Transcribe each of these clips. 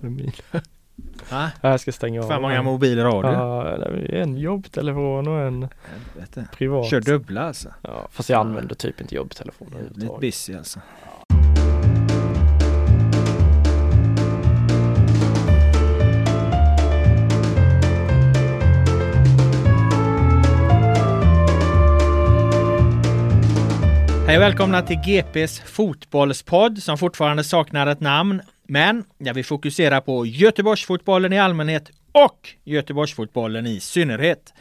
Va? Ja, Jag ska stänga av. För många mobiler har du? Ja, en jobbtelefon och en Helvete. privat. Kör dubbla alltså? Ja, fast jag använder typ inte jobbtelefonen Lite överhuvudtaget. busy alltså. Hej och välkomna till GPs fotbollspodd som fortfarande saknar ett namn. Men jag vi fokuserar på Göteborgsfotbollen i allmänhet och Göteborgsfotbollen i synnerhet.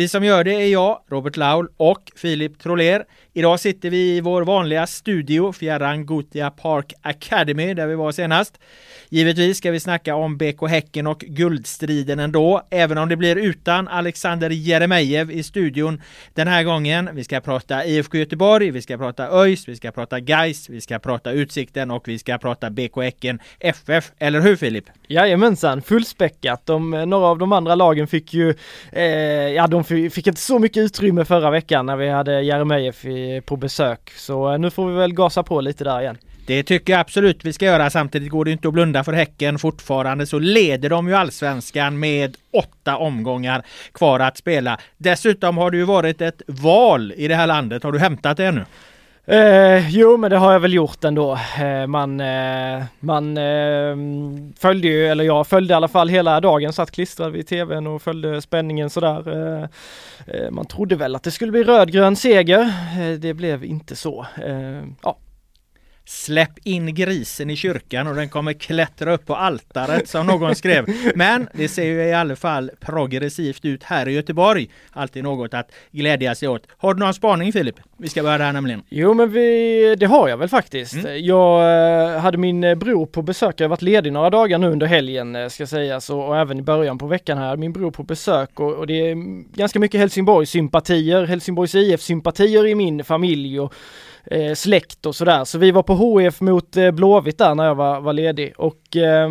Vi som gör det är jag, Robert Laul och Filip Troler. Idag sitter vi i vår vanliga studio, fjärran Gotia Park Academy, där vi var senast. Givetvis ska vi snacka om BK Häcken och guldstriden ändå, även om det blir utan Alexander Jeremejeff i studion den här gången. Vi ska prata IFK Göteborg, vi ska prata ÖIS, vi ska prata Gais, vi ska prata Utsikten och vi ska prata BK Häcken FF. Eller hur Filip? Jajamensan, fullspäckat. De, några av de andra lagen fick ju, eh, ja de vi fick inte så mycket utrymme förra veckan när vi hade Jeremejeff på besök. Så eh, nu får vi väl gasa på lite där igen. Det tycker jag absolut vi ska göra. Samtidigt går det inte att blunda för Häcken. Fortfarande så leder de ju allsvenskan med åtta omgångar kvar att spela. Dessutom har det ju varit ett val i det här landet. Har du hämtat det ännu? Eh, jo men det har jag väl gjort ändå. Eh, man eh, man eh, följde ju, eller jag följde i alla fall hela dagen, satt klistrad vid tvn och följde spänningen sådär. Eh, eh, man trodde väl att det skulle bli rödgrön seger. Eh, det blev inte så. Eh, ja. Släpp in grisen i kyrkan och den kommer klättra upp på altaret som någon skrev. Men det ser ju i alla fall progressivt ut här i Göteborg. Alltid något att glädja sig åt. Har du någon spaning Filip? Vi ska börja där nämligen. Jo men vi, det har jag väl faktiskt. Jag eh, hade min eh, bror på besök, jag har varit ledig några dagar nu under helgen eh, ska sägas och, och även i början på veckan här, min bror på besök och, och det är mm, ganska mycket Helsingborgs-sympatier, Helsingborgs IF-sympatier i min familj och eh, släkt och sådär. Så vi var på HF mot eh, Blåvitt där när jag var, var ledig och eh,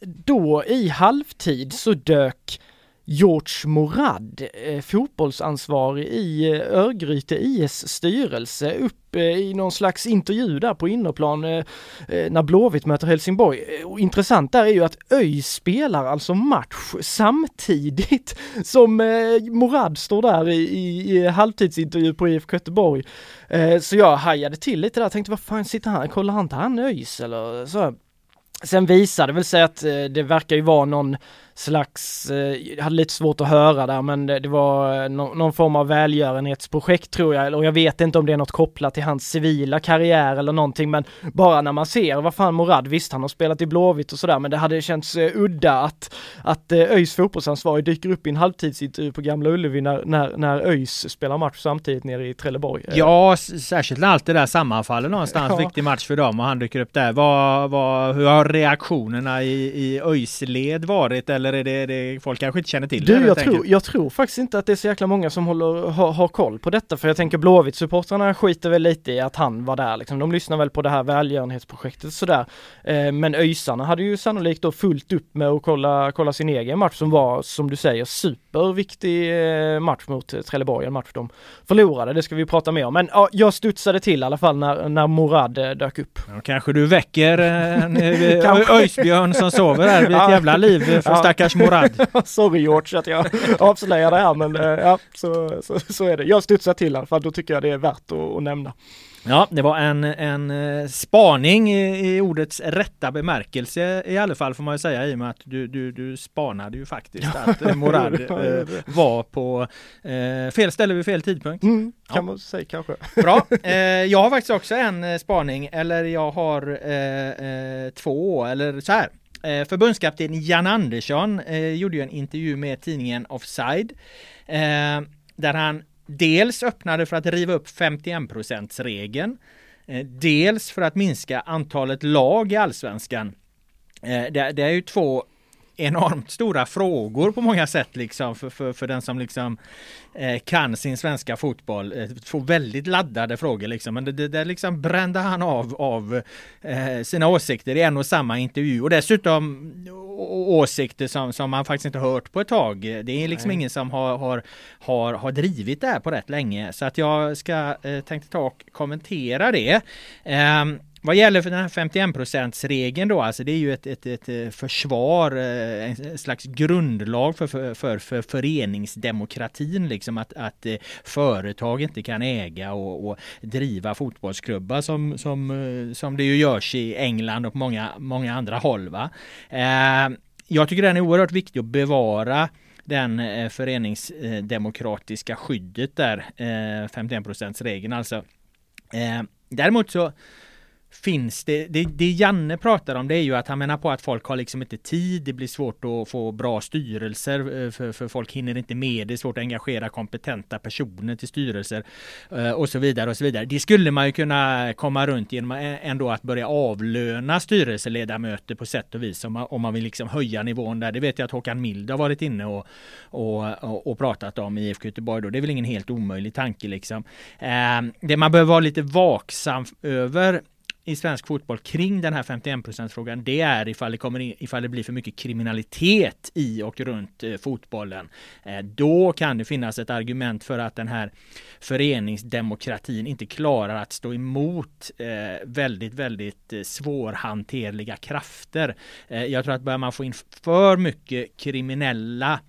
då i halvtid så dök George Morad, eh, fotbollsansvarig i eh, Örgryte IS styrelse, upp eh, i någon slags intervju där på innerplan när Blåvitt möter Helsingborg. Och intressant där är ju att ÖIS spelar alltså match samtidigt som Morad står där i, i, i halvtidsintervju på IFK Göteborg. Så jag hajade till lite där, tänkte vad fan sitter han, kollar han inte han ÖIS eller så? Sen visade det väl sig att det verkar ju vara någon slags, eh, jag hade lite svårt att höra där men det, det var eh, nå- någon form av välgörenhetsprojekt tror jag, och jag vet inte om det är något kopplat till hans civila karriär eller någonting men bara när man ser, vad fan Morad, visst han har spelat i Blåvitt och sådär men det hade känts eh, udda att, att eh, ÖIS fotbollsansvarig dyker upp i en halvtidsintervju på Gamla Ullevi när, när, när ÖIS spelar match samtidigt nere i Trelleborg. Eh, Ja, särskilt när allt det där sammanfaller någonstans. Ja. Viktig match för dem och han dyker upp där. Vad, vad, hur har reaktionerna i, i ÖIS-led varit? Eller eller är det, det folk kanske inte känner till du, det? Jag tror, jag tror faktiskt inte att det är så jäkla många som håller, har, har koll på detta för jag tänker Blåvitt-supportrarna skiter väl lite i att han var där liksom. De lyssnar väl på det här välgörenhetsprojektet sådär. Eh, men ÖISarna hade ju sannolikt då fullt upp med att kolla, kolla sin egen match som var, som du säger, superviktig eh, match mot Trelleborg, en match de förlorade. Det ska vi prata mer om. Men ja, jag studsade till i alla fall när, när Morad eh, dök upp. Ja, kanske du väcker en Öjsbjörn som sover här vid ett jävla liv för ja. Stackars Morad. Sorry George att jag avslöjar det här men ja, så, så, så är det. Jag studsar till i alla fall, då tycker jag det är värt att, att nämna. Ja, det var en, en eh, spaning i, i, ordets rätta bemärkelse i alla fall får man ju säga i och med att du, du, du spanade ju faktiskt att eh, Morad eh, var på eh, fel ställe vid fel tidpunkt. Mm, kan ja. man säga kanske. Bra. Eh, jag har faktiskt också en eh, spaning, eller jag har två, eller så här. Eh, förbundskapten Jan Andersson eh, gjorde ju en intervju med tidningen Offside eh, där han dels öppnade för att riva upp 51 regeln Dels för att minska antalet lag i allsvenskan. Det, är ju två enormt stora frågor på många sätt liksom för, för, för den som liksom eh, kan sin svenska fotboll. Eh, två väldigt laddade frågor liksom. Men det, det, det liksom brände han av av eh, sina åsikter i en och samma intervju och dessutom åsikter som, som man faktiskt inte hört på ett tag. Det är liksom Nej. ingen som har, har, har, har drivit det här på rätt länge så att jag ska eh, tänkte ta och kommentera det. Vad gäller för den här 51% regeln då, alltså det är ju ett, ett, ett eh, försvar, eh, en slags grundlag för, för, för, för föreningsdemokratin, liksom att, att eh, företag inte kan äga och, och driva fotbollsklubbar som, som, som det ju görs i England och på många, många andra håll. Va? Jag tycker den är oerhört viktig att bevara den föreningsdemokratiska skyddet där, 51% regeln alltså. Däremot så finns det, det, det Janne pratar om det är ju att han menar på att folk har liksom inte tid, det blir svårt att få bra styrelser eh, för, för folk hinner inte med, det är svårt att engagera kompetenta personer till styrelser eh, och så vidare och så vidare. Det skulle man ju kunna komma runt genom ändå att börja avlöna styrelseledamöter på sätt och vis om man, om man vill liksom höja nivån där. Det vet jag att Håkan Mild har varit inne och, och, och, och pratat om i IFK Göteborg då. Det är väl ingen helt omöjlig tanke liksom. Eh, det man behöver vara lite vaksam över i svensk fotboll kring den här 51 frågan det är ifall det, kommer in, ifall det blir för mycket kriminalitet i och runt eh, fotbollen. Eh, då kan det finnas ett argument för att den här föreningsdemokratin inte klarar att stå emot eh, väldigt, väldigt eh, svårhanterliga krafter. Eh, jag tror att börjar man få in för mycket kriminella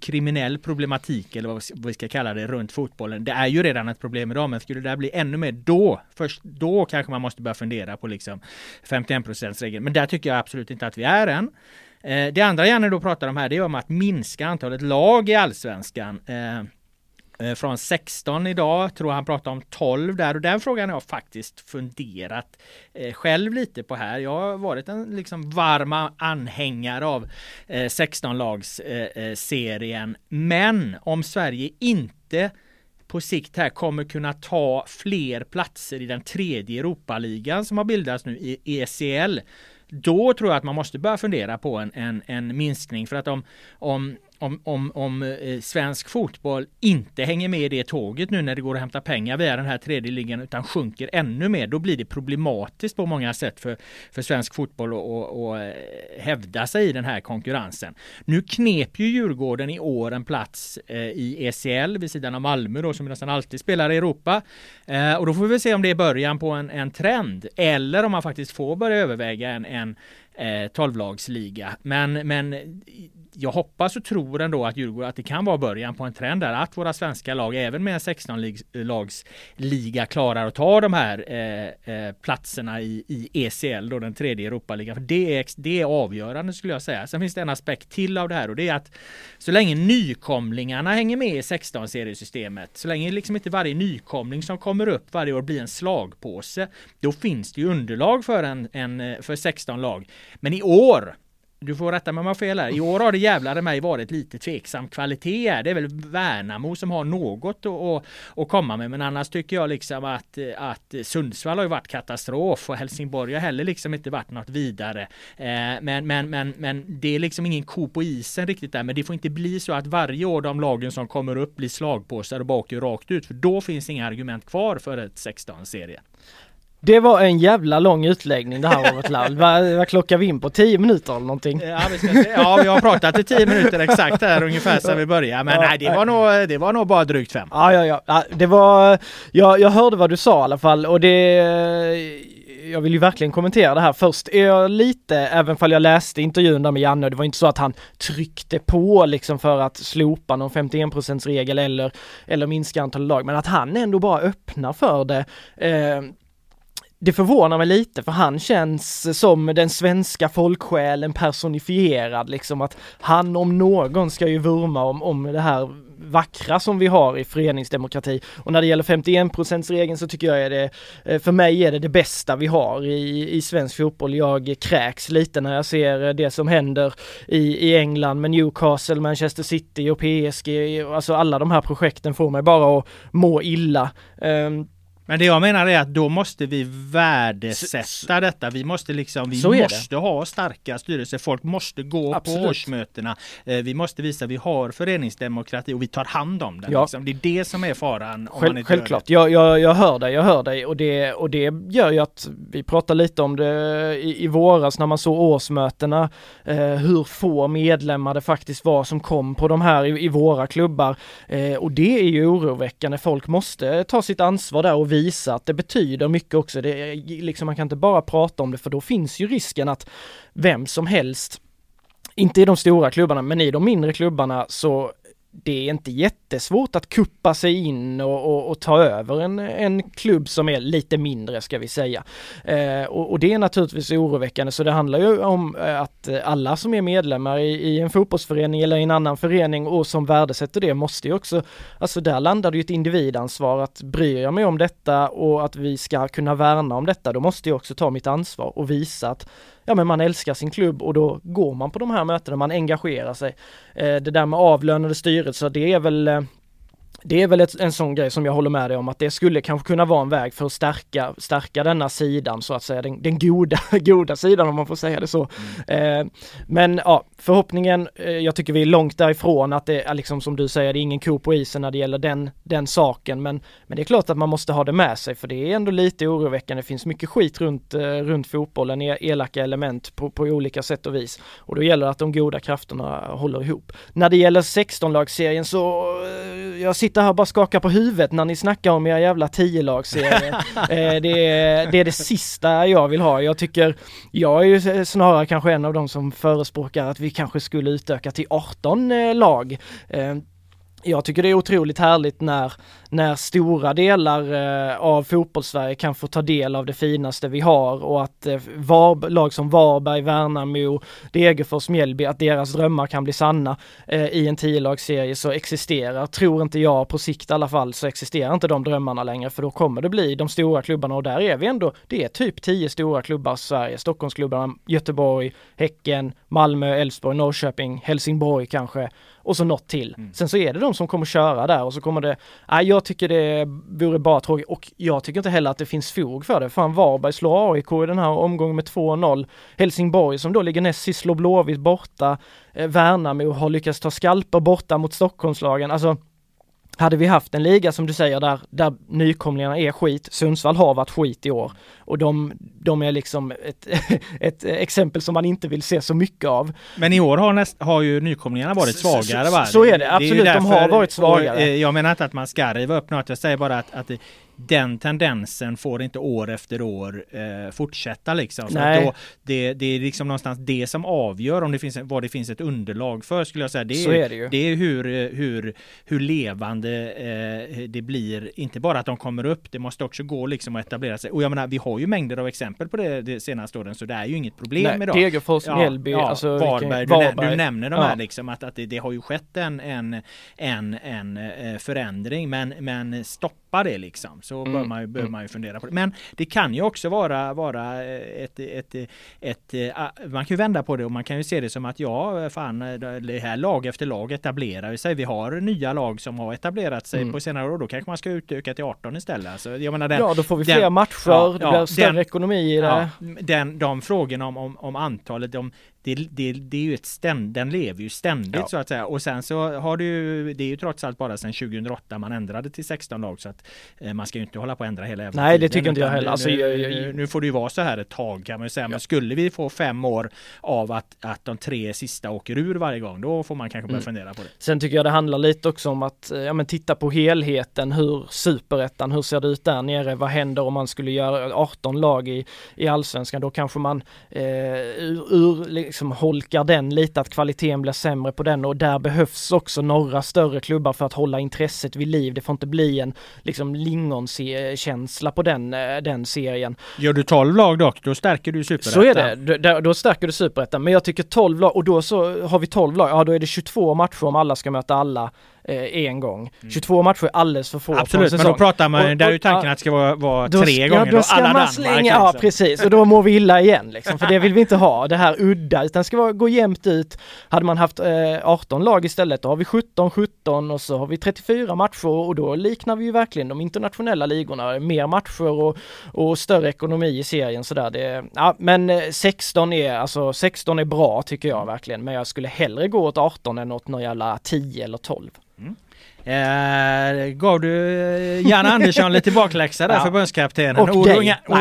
kriminell problematik eller vad vi ska kalla det runt fotbollen. Det är ju redan ett problem idag, men skulle det där bli ännu mer då, först då kanske man måste börja fundera på liksom 51 regeln. Men där tycker jag absolut inte att vi är än. Eh, det andra Janne då pratar om här, det är om att minska antalet lag i allsvenskan. Eh, Eh, från 16 idag, tror han pratar om 12 där och den frågan har jag faktiskt funderat eh, själv lite på här. Jag har varit en liksom varm anhängare av eh, 16-lagsserien. Men om Sverige inte på sikt här kommer kunna ta fler platser i den tredje Europaligan som har bildats nu i ECL. Då tror jag att man måste börja fundera på en, en, en minskning för att om, om om, om, om eh, svensk fotboll inte hänger med i det tåget nu när det går att hämta pengar via den här tredje ligan utan sjunker ännu mer, då blir det problematiskt på många sätt för, för svensk fotboll att eh, hävda sig i den här konkurrensen. Nu knep ju Djurgården i år en plats eh, i ECL vid sidan av Malmö då som nästan alltid spelar i Europa. Och då får vi se om det är början på en, en trend eller om man faktiskt får börja överväga en, en eh, 12-lagsliga. Men, men jag hoppas och tror ändå att Djurgården, att det kan vara början på en trend där att våra svenska lag, även med en 16-lagsliga, klarar att ta de här eh, eh, platserna i, i ECL, då den tredje Europaligan. För det är, det är avgörande skulle jag säga. Sen finns det en aspekt till av det här och det är att så länge nykomlingarna hänger med i 16-seriesystemet, så länge liksom inte varje nykomling som kommer upp varje år blir en slagpåse, då finns det ju underlag för, en, en eh, för 16 lag. Men i år du får rätta mig om jag har fel här. I år har det jävlar mig varit lite tveksam kvalitet här. Det är väl Värnamo som har något att, att komma med. Men annars tycker jag liksom att, att Sundsvall har ju varit katastrof och Helsingborg har heller liksom inte varit något vidare. Eh, men, men, men, men det är liksom ingen ko på isen riktigt där. Men det får inte bli så att varje år de lagen som kommer upp blir slagpåsar och bakar rakt ut. För då finns inga argument kvar för ett 16-serie. Det var en jävla lång utläggning det här Robert Laul. vad, vad klockar vi in på? 10 minuter eller någonting? Ja vi, ska se. ja, vi har pratat i 10 minuter exakt här ungefär sedan vi började. Men ja, nej, det var, nog, det var nog bara drygt fem. Ja, ja, ja. ja det var... Jag, jag hörde vad du sa i alla fall och det... Jag vill ju verkligen kommentera det här. Först är jag lite, även fall jag läste intervjun där med Janne, det var inte så att han tryckte på liksom för att slopa någon 51 regel eller, eller minska antalet lag, men att han ändå bara öppnar för det. Eh, det förvånar mig lite för han känns som den svenska folksjälen personifierad liksom att han om någon ska ju vurma om, om det här vackra som vi har i föreningsdemokrati. Och när det gäller 51 regeln så tycker jag är det, eh, för mig är det det bästa vi har i, i svensk fotboll. Jag kräks lite när jag ser eh, det som händer i, i England med Newcastle, Manchester City och PSG. Alltså alla de här projekten får mig bara att må illa. Um, men det jag menar är att då måste vi värdesätta detta. Vi måste liksom, vi måste ha starka styrelser. Folk måste gå Absolut. på årsmötena. Eh, vi måste visa att vi har föreningsdemokrati och vi tar hand om den. Ja. Liksom. Det är det som är faran. Om Själv, man inte självklart. Jag, jag, jag hör dig, jag hör dig och det, och det gör ju att vi pratar lite om det i, i våras när man såg årsmötena. Eh, hur få medlemmar det faktiskt var som kom på de här i, i våra klubbar. Eh, och det är ju oroväckande. Folk måste ta sitt ansvar där och vi visa att det betyder mycket också. Det liksom, man kan inte bara prata om det för då finns ju risken att vem som helst inte i de stora klubbarna, men i de mindre klubbarna så det är inte jättesvårt att kuppa sig in och, och, och ta över en, en klubb som är lite mindre ska vi säga. Eh, och, och, det är naturligtvis oroväckande så det handlar ju om eh, att alla som är medlemmar i, i, en fotbollsförening eller i en annan förening och som värdesätter det måste ju också, alltså där landar det ju ett individansvar att bryr jag mig om detta och att vi ska kunna värna om detta, då måste jag också ta mitt ansvar och visa att ja men man älskar sin klubb och då går man på de här mötena, man engagerar sig. Eh, det där med avlönade styrelser, det är väl eh, det är väl ett, en sån grej som jag håller med dig om att det skulle kanske kunna vara en väg för att stärka, stärka denna sidan så att säga, den, den goda, goda sidan om man får säga det så. Mm. Eh, men ja, förhoppningen, eh, jag tycker vi är långt därifrån att det är liksom som du säger, det är ingen ko på isen när det gäller den, den saken. Men, men det är klart att man måste ha det med sig för det är ändå lite oroväckande. Det finns mycket skit runt, eh, runt fotbollen, e, elaka element på, på olika sätt och vis. Och då gäller det att de goda krafterna håller ihop. När det gäller 16-lagsserien så, eh, jag sitter här och bara skakar på huvudet när ni snackar om era jävla 10-lagsserie. eh, det, är, det är det sista jag vill ha. Jag tycker, jag är ju snarare kanske en av de som förespråkar att vi kanske skulle utöka till 18 eh, lag. Eh, jag tycker det är otroligt härligt när, när stora delar eh, av fotbollssverige kan få ta del av det finaste vi har och att eh, var, lag som Varberg, Värnamo, Degerfors, Mjällby, att deras drömmar kan bli sanna eh, i en tiolagsserie så existerar, tror inte jag på sikt i alla fall, så existerar inte de drömmarna längre för då kommer det bli de stora klubbarna och där är vi ändå, det är typ tio stora klubbar i Sverige, Stockholmsklubbarna, Göteborg, Häcken, Malmö, Elfsborg, Norrköping, Helsingborg kanske och så något till. Mm. Sen så är det de som kommer köra där och så kommer det, nej jag tycker det vore bara tråkigt och jag tycker inte heller att det finns fog för det. Fan Varberg slår AIK i den här omgången med 2-0. Helsingborg som då ligger näst sist slår Blåvitt borta. Eh, Värnamo har lyckats ta skalper borta mot Stockholmslagen. Alltså hade vi haft en liga som du säger där, där nykomlingarna är skit, Sundsvall har varit skit i år och de, de är liksom ett, ett exempel som man inte vill se så mycket av. Men i år har, näst, har ju nykomlingarna varit svagare va? Så, så är det, absolut, det är de har varit svagare. Och, eh, jag menar inte att man ska riva upp något, jag säger bara att, att den tendensen får inte år efter år eh, fortsätta liksom. För då, det, det är liksom någonstans det som avgör om det finns, vad det finns ett underlag för skulle jag säga. Det är, är det, det, är hur, hur, hur levande eh, det blir. Inte bara att de kommer upp, det måste också gå liksom att etablera sig. Och jag menar, vi har ju mängder av exempel på det de senaste åren så det är ju inget problem Nej, idag. Degerfors, Mjällby, ja, alltså Varberg, du, Varberg. du, nämner de här liksom att, att det, det, har ju skett en, en, en, en eh, förändring men, men stopp tappa det liksom så Mm. bör, man, ju- bör Mm. man ju fundera på det. Men det kan ju också vara, vara ett, ett, ett, ett, eh, man kan ju vända på det och man kan ju se det som att ja, fan, det här lag efter lag etablerar sig. Vi har nya lag som har etablerat sig Mm. på senare år. Då kanske man ska utöka till 18 istället. Alltså, jag menar den, Ja, då får vi den- fler matcher, ja, det ja, blir större den- ekonomi i det. Ja, den, de frågorna om, om, om antalet, de, det, det, det är ju ett ständ, den lever ju ständigt Ja. så att säga. Och sen så har du ju, det är ju trots allt bara sedan 2008 man ändrade till 16 lag så att eh, man ska ju inte hålla på att ändra hela jävla Nej, det tiden, tycker inte jag heller. Alltså, nu, jag- nu får det ju vara så här ett tag kan man ju säga. Men skulle vi få fem år av att, att de tre sista åker ur varje gång, då får man kanske börja Mm. fundera på det. Sen tycker jag det handlar lite också om att eh, ja, men titta på helheten, hur superettan, hur ser det ut där nere? Vad händer om man skulle göra 18 lag i, i allsvenskan? Då kanske man eh, ur liksom holkar den lite, att kvaliteten blir sämre på den och där behövs också några större klubbar för att hålla intresset vid liv. Det får inte bli en liksom lingonkänsla på den, eh, den serien. Gör du 12 lag dock, då stärker du superettan. Så är det, då, då stärker du superettan. Men jag tycker 12 lag, och då så har vi 12 lag, ja då är det 22 matcher om alla ska möta alla eh, en gång. 22 matcher är alldeles för få Mm. Absolut, men då pratar man, Och- där är ju tanken att det ska vara, vara då tre gånger ja, då ska alla man Danmark. slänga, ja precis, och då mår vi illa igen liksom, för det vill vi inte ha, det här udda, utan det ska vara, gå jämnt ut. Hade man haft eh, 18 lag istället, då har vi 17, 17 och så har vi 34 matcher och då liknar vi ju verkligen de internationella ligorna, mer matcher och, och större ekonomi i serien sådär. Det, ja, men eh, 16 är, alltså 16 är bra tycker jag verkligen, men jag skulle hellre gå åt 18 än åt någon jävla 10 eller 12. Hmm? Eh, gav du eh, Jan Andersson lite bakläxa där, Ja. förbundskaptenen? Och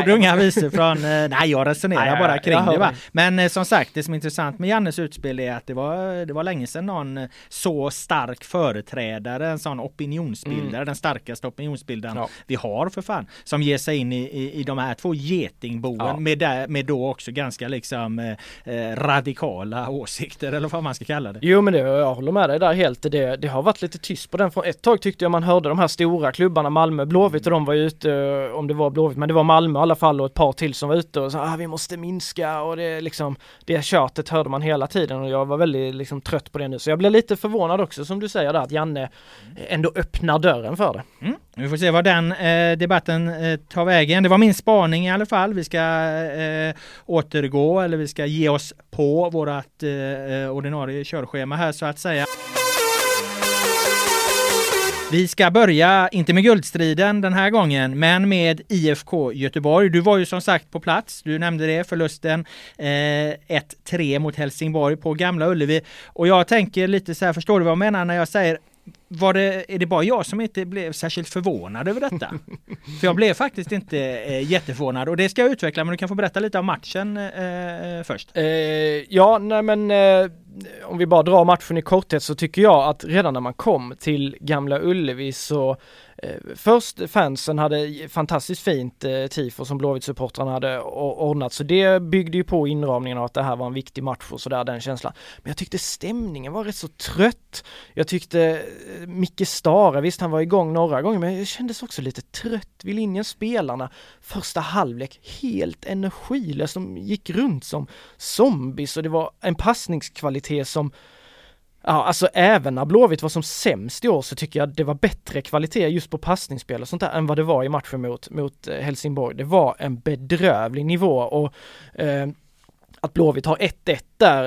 och inga visor från... Eh, nej, jag resonerar Nej, bara kring det va. Men eh, som sagt, det som är intressant med Jannes utspel är att det var, det var länge sedan någon eh, så stark företrädare, en sån opinionsbildare, den starkaste opinionsbildaren Mm. Ja. vi har för fan, som ger sig in i, i, i de här två getingboen Ja. med, där, med då också ganska liksom eh, radikala åsikter eller vad man ska kalla det. Jo men det, jag håller med dig där helt. Det, det har varit lite tyst på den. Från ett tag tyckte jag man hörde de här stora klubbarna, Malmö, Blåvitt och de var ute, eh, om det var Blåvitt, men det var Malmö i alla fall och ett par till som var ute och sa ah, vi måste minska och det liksom, det tjatet hörde man hela tiden och jag var väldigt liksom trött på det nu. Så jag blev lite förvånad också som du säger där att Janne ändå öppnar dörren för det. Mm. Vi får se vad den eh, debatten eh, tar vägen. Det var min spaning i alla fall. Vi ska eh, återgå eller vi ska ge oss på vårat eh, ordinarie körschema här så att säga. Vi ska börja, inte med guldstriden den här gången, men med IFK Göteborg. Du var ju som sagt på plats. Du nämnde det, förlusten eh, 1-3 mot Helsingborg på Gamla Ullevi. Och jag tänker lite så här, förstår du vad jag menar när jag säger var det, är det bara jag som inte blev särskilt förvånad över detta? För jag blev faktiskt inte eh, jätteförvånad och det ska jag utveckla men du kan få berätta lite om matchen eh, först. Eh, ja, nej men eh, om vi bara drar matchen i korthet så tycker jag att redan när man kom till Gamla Ullevi så eh, Eh, först fansen hade fantastiskt fint eh, tifo som Blåvitt-supportrarna hade ordnat så det byggde ju på inramningen av att det här var en viktig match och sådär den känslan. Men jag tyckte stämningen var rätt så trött. Jag tyckte eh, Micke Stare, visst han var igång några gånger men jag kändes också lite trött vid linjen. Spelarna första halvlek helt energilös, de gick runt som zombies och det var en passningskvalitet som Ja, alltså även när Blåvitt var som sämst i år så tycker jag det var bättre kvalitet just på passningsspel och sånt där än vad det var i matchen mot, mot eh, Helsingborg. Det var en bedrövlig nivå och eh, att Blåvitt har 1-1 där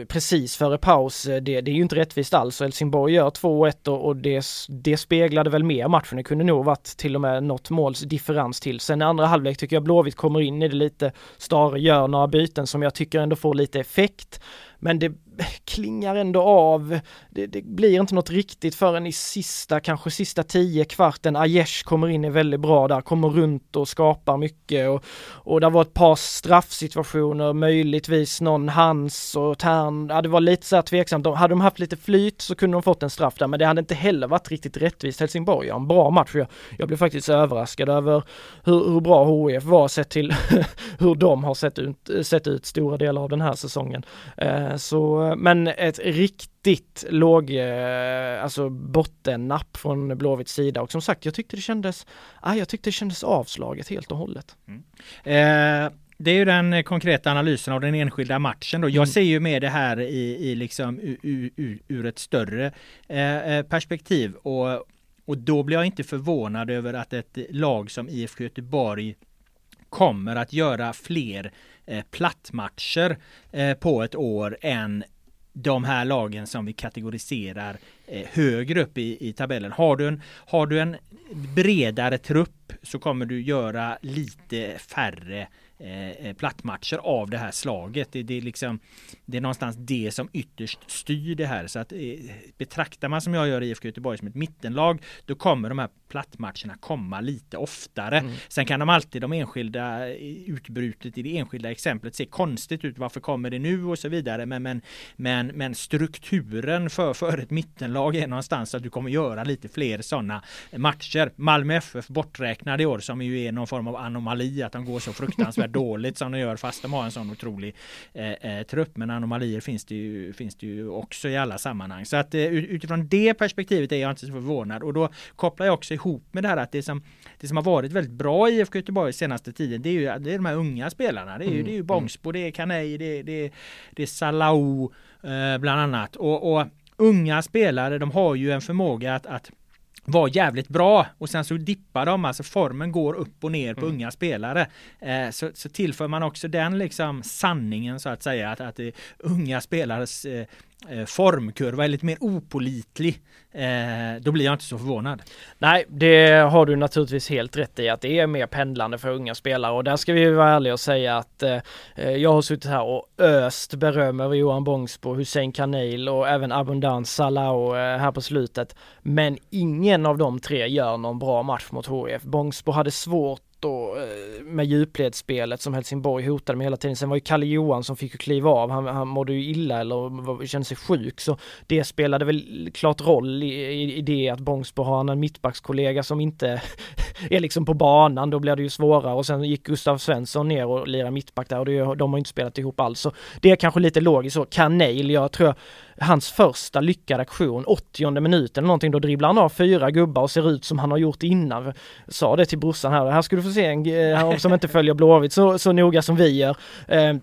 eh, precis före paus, eh, det, det är ju inte rättvist alls och Helsingborg gör 2-1 och, och det, det speglade väl mer matchen. Det kunde nog varit till och med något måls differens till. Sen i andra halvlek tycker jag Blåvitt kommer in i det lite, Stare gör några byten som jag tycker ändå får lite effekt. Men det klingar ändå av. Det, det blir inte något riktigt förrän i sista, kanske sista tio kvarten. Aiesh kommer in är väldigt bra där, kommer runt och skapar mycket och, och det var ett par straffsituationer, möjligtvis någon Hans och Tern. Ja, det var lite så här tveksamt. De, hade de haft lite flyt så kunde de fått en straff där, men det hade inte heller varit riktigt rättvist. Helsingborg har en bra match. Jag, jag blev faktiskt överraskad över hur, hur bra HIF var sett till hur de har sett ut, sett ut stora delar av den här säsongen. Eh, så, eh, men ett riktigt låg, eh, alltså bottennapp från Blåvitts sida och som sagt, jag tyckte det kändes, ah, jag tyckte det kändes avslaget helt och hållet. Eh, det är ju den eh, konkreta analysen av den enskilda matchen då. Jag Mm. ser ju med det här i, i liksom u, u, u, ur ett större eh, eh, perspektiv och Och då blir jag inte förvånad över att ett lag som IFK Göteborg kommer att göra fler eh, plattmatcher eh, på ett år än de här lagen som vi kategoriserar eh, högre upp i, i tabellen. Har du, en, har du en bredare trupp så kommer du göra lite färre Eh, eh, plattmatcher av det här slaget. Det, det, är liksom, det är någonstans det som ytterst styr det här. Så att eh, betraktar man som jag gör IFK Göteborg som ett mittenlag, då kommer de här plattmatcherna komma lite oftare. Mm. Sen kan de alltid, de enskilda utbrutet i det enskilda exemplet se konstigt ut. Varför kommer det nu och så vidare. Men, men, men, men strukturen för, för ett mittenlag är någonstans att du kommer göra lite fler sådana matcher. Malmö FF borträknade i år som ju är någon form av anomali att de går så fruktansvärt dåligt som de gör fast de har en sån otrolig eh, eh, trupp. Men anomalier finns det, ju, finns det ju också i alla sammanhang. Så att eh, utifrån det perspektivet är jag inte så förvånad. Och då kopplar jag också ihop med det här att det som, det som har varit väldigt bra i IFK Göteborg senaste tiden det är ju det är de här unga spelarna. Det är ju, mm. det är ju Bångsbo, det är Kanei, det, det, det är Salau eh, bland annat. Och, och unga spelare de har ju en förmåga att, att var jävligt bra och sen så dippar de, alltså formen går upp och ner på mm. unga spelare. Eh, så, så tillför man också den liksom sanningen så att säga att, att unga spelares Eh, Eh, formkurva är lite mer opolitlig, eh, då blir jag inte så förvånad. Nej, det har du naturligtvis helt rätt i att det är mer pendlande för unga spelare och där ska vi vara ärliga och säga att eh, jag har suttit här och öst beröm över Johan Bångsbo, Hussein Kanil och även Abundan Salao här på slutet. Men ingen av de tre gör någon bra match mot HIF. Bångsbo hade svårt och eh, med djupledsspelet som Helsingborg hotade med hela tiden. Sen var ju Kalle Johan som fick ju kliva av. Han, han mådde ju illa eller kände sig sjuk så det spelade väl klart roll i, i, i det att Bångsbo har en mittbackskollega som inte är liksom på banan. Då blir det ju svårare och sen gick Gustav Svensson ner och lirade mittback där och det, de har inte spelat ihop alls. Så det är kanske lite logiskt så. Kanel, jag tror hans första lyckade aktion, 80 minuten eller någonting, då dribblar han av fyra gubbar och ser ut som han har gjort innan. Jag sa det till brorsan här, här ska du få se en, eh, som inte följer Blåvitt så, så noga som vi gör. Ehm,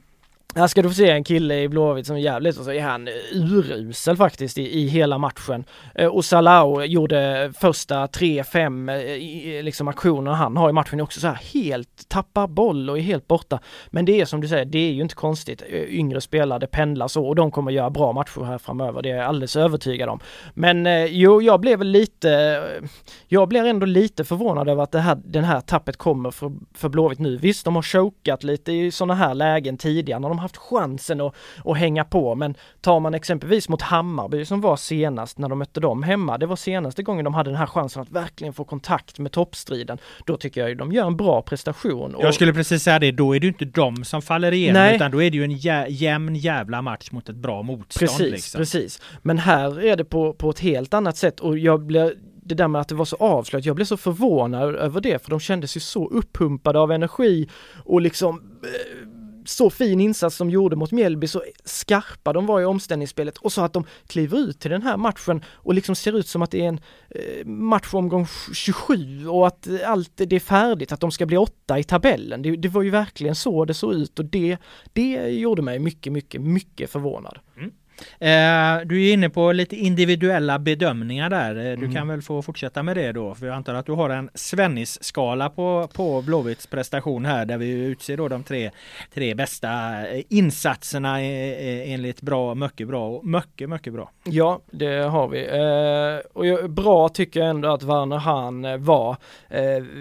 här ska du få se en kille i Blåvitt som är jävligt och så är han urusel faktiskt i, i hela matchen. Eh, och Salao gjorde första tre, fem eh, liksom aktioner han har i matchen också så här helt tappar boll och är helt borta. Men det är som du säger, det är ju inte konstigt. Eh, yngre spelare, det pendlar så och de kommer göra bra matcher här framöver. Det är jag alldeles övertygad om. Men jo, jag blev väl lite, jag blir ändå lite förvånad över att det här, den här tappet kommer för, för Blåvitt nu. Visst, de har chokat lite i sådana här lägen tidigare när de haft chansen att, att hänga på. Men tar man exempelvis mot Hammarby som var senast när de mötte dem hemma. Det var senaste gången de hade den här chansen att verkligen få kontakt med toppstriden. Då tycker jag de gör en bra prestation. Jag skulle precis säga det, då är det inte de som faller igenom Nej. utan då är det ju en jä jämn jävla match mot ett bra motstånd. Precis, liksom. precis. Men här är det på, på ett helt annat sätt och jag blir det där med att det var så avslöjat, jag blev så förvånad över det för de kändes ju så uppumpade av energi och liksom eh, så fin insats de gjorde mot Mjällby, så skarpa de var i omställningsspelet och så att de kliver ut till den här matchen och liksom ser ut som att det är en eh, match matchomgång 27 och att allt det är färdigt, att de ska bli åtta i tabellen. Det, det var ju verkligen så det såg ut och det, det gjorde mig mycket, mycket, mycket förvånad. Mm. Eh, du är inne på lite individuella bedömningar där. Eh, du mm. kan väl få fortsätta med det då. För jag antar att du har en Svennis-skala på, på Blåvitts prestation här där vi utser då de tre, tre bästa eh, insatserna enligt bra, mycket bra och mycket, mycket bra. Ja, det har vi. och bra tycker jag ändå att Werner Hahn var.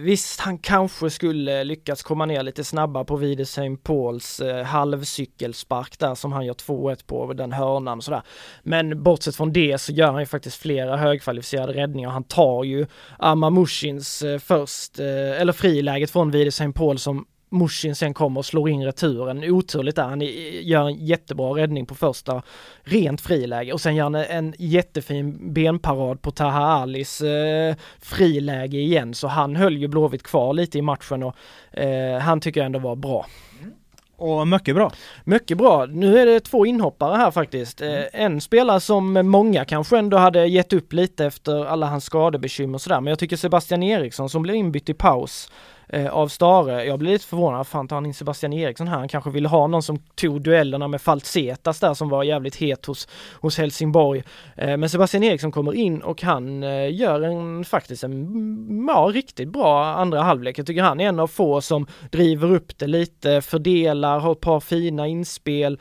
visst, han kanske skulle lyckats komma ner lite snabbare på Vide St. Pauls halvcykelspark där som han gör 2-1 på den hörnan banan och sådär. Men bortsett från det så gör han ju faktiskt flera högkvalificerade räddningar. Han tar ju Amamushins eh, först, eh, eller friläget från Vide St. Paul som Mushin sen kommer och slår in returen. Oturligt där, han gör en jättebra räddning på första rent friläge och sen gör han en jättefin benparad på Taha Alis eh, friläge igen så han höll ju Blåvitt kvar lite i matchen och eh, han tycker jag ändå var bra. Mm. Och mycket bra. Mycket bra. Nu är det två inhoppare här faktiskt. Mm. En spelare som många kanske ändå hade gett upp lite efter alla hans skadebekymmer och sådär. Men jag tycker Sebastian Eriksson som blev inbytt i paus eh, av Stare. Jag blir lite förvånad, fan tar han in Sebastian Eriksson här? Han kanske ville ha någon som tog duellerna med Faltsetas där som var jävligt het hos, hos Helsingborg. Eh, men Sebastian Eriksson kommer in och han eh, gör en faktiskt en ja, riktigt bra andra halvlek. Jag tycker han är en av få som driver upp det lite, fördelar, har ett par fina inspel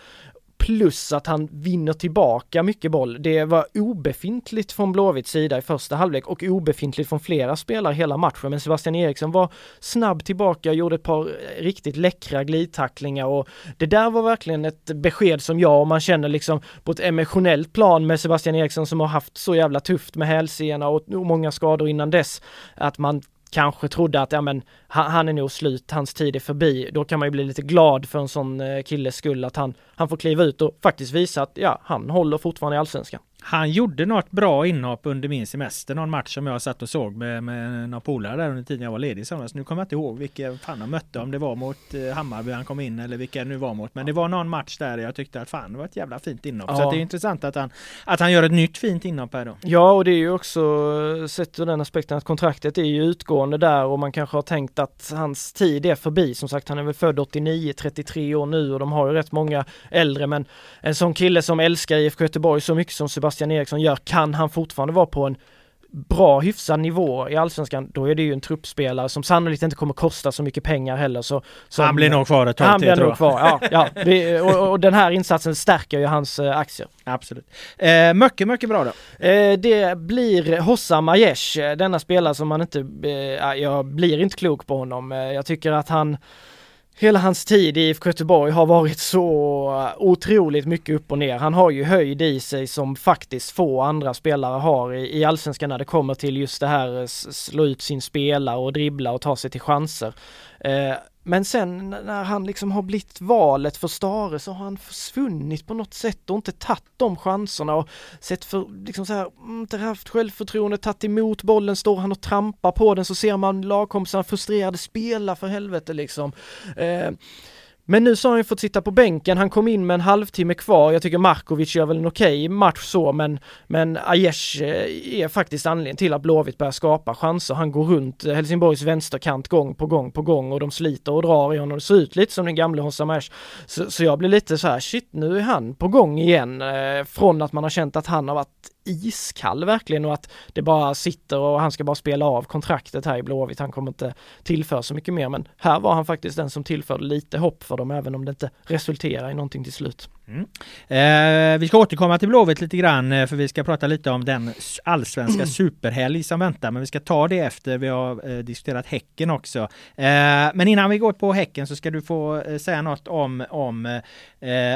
plus att han vinner tillbaka mycket boll. Det var obefintligt från Blåvitts sida i första halvlek och obefintligt från flera spelare hela matchen. Men Sebastian Eriksson var snabb tillbaka, och gjorde ett par eh, riktigt läckra glidtacklingar och det där var verkligen ett besked som jag, och man känner liksom på ett emotionellt plan med Sebastian Eriksson som har haft så jävla tufft med hälsenorna och många skador innan dess, att man kanske trodde att ja, men, han, är nog slut, hans tid är förbi. Då kan man ju bli lite glad för en sån eh, killes skull att han, han får kliva ut och faktiskt visa att ja, han håller fortfarande i allsvenskan. Han gjorde något bra inhopp under min semester, någon match som jag satt och såg med, med några polare där under tiden jag var ledig i somras. Nu kommer jag inte ihåg vilka fan han mötte, om det var mot eh, Hammarby han kom in eller vilka det nu var mot. Men det var någon match där jag tyckte att fan det var ett jävla fint inhopp. Ja. Så det är intressant att han, att han gör ett nytt fint inhopp här då. Ja, och det är ju också sett ur den aspekten att kontraktet är ju utgående där och man kanske har tänkt att hans tid är förbi. Som sagt, han är väl född 89, 33 år nu och de har ju rätt många äldre, men en sån kille som älskar IFK Göteborg så mycket som Sebastian Sebastian Eriksson gör, kan han fortfarande vara på en bra hyfsad nivå i allsvenskan, då är det ju en truppspelare som sannolikt inte kommer kosta så mycket pengar heller. Så, som, han blir nog kvar ett tag Han blir nog kvar, ja. ja det, och, och, den här insatsen stärker ju hans eh, aktier. Absolut. Eh, mycket, mycket bra då. Eh, det blir Hossam Aiesh, denna spelare som man inte, eh, jag blir inte klok på honom. Eh, jag tycker att han Hela hans tid i IFK Göteborg har varit så otroligt mycket upp och ner. Han har ju höjd i sig som faktiskt få andra spelare har i, i allsvenskan när det kommer till just det här slå ut sin spelare och dribbla och ta sig till chanser. Eh, men sen när han liksom har blivit valet för Stare så har han försvunnit på något sätt och inte tagit de chanserna och sett för, liksom så här, mm, inte haft självförtroende, tagit emot bollen, står han och trampar på den så ser man lagkompisarna frustrerade spela för helvete liksom. Eh, men nu så har han ju fått sitta på bänken, han kom in med en halvtimme kvar, jag tycker Markovic gör väl en okej okay match så men, men Aiesh eh, är faktiskt anledningen till att Blåvitt börjar skapa chanser. Han går runt Helsingborgs vänsterkant gång på gång på gång och de sliter och drar i honom. Det ser ut lite som den gamle Hossam Aiesh. Så, så jag blir lite så här, shit nu är han på gång igen. Eh, från att man har känt att han har varit iskall verkligen och att det bara sitter och han ska bara spela av kontraktet här i Blåvitt. Han kommer inte tillföra så mycket mer men här var han faktiskt den som tillförde lite hopp för dem även om det inte resulterar i någonting till slut. Mm. Eh, vi ska återkomma till Blåvitt lite grann eh, för vi ska prata lite om den allsvenska mm. superhelg som väntar. Men vi ska ta det efter vi har eh, diskuterat Häcken också. Eh, men innan vi går på Häcken så ska du få eh, säga något om, om eh,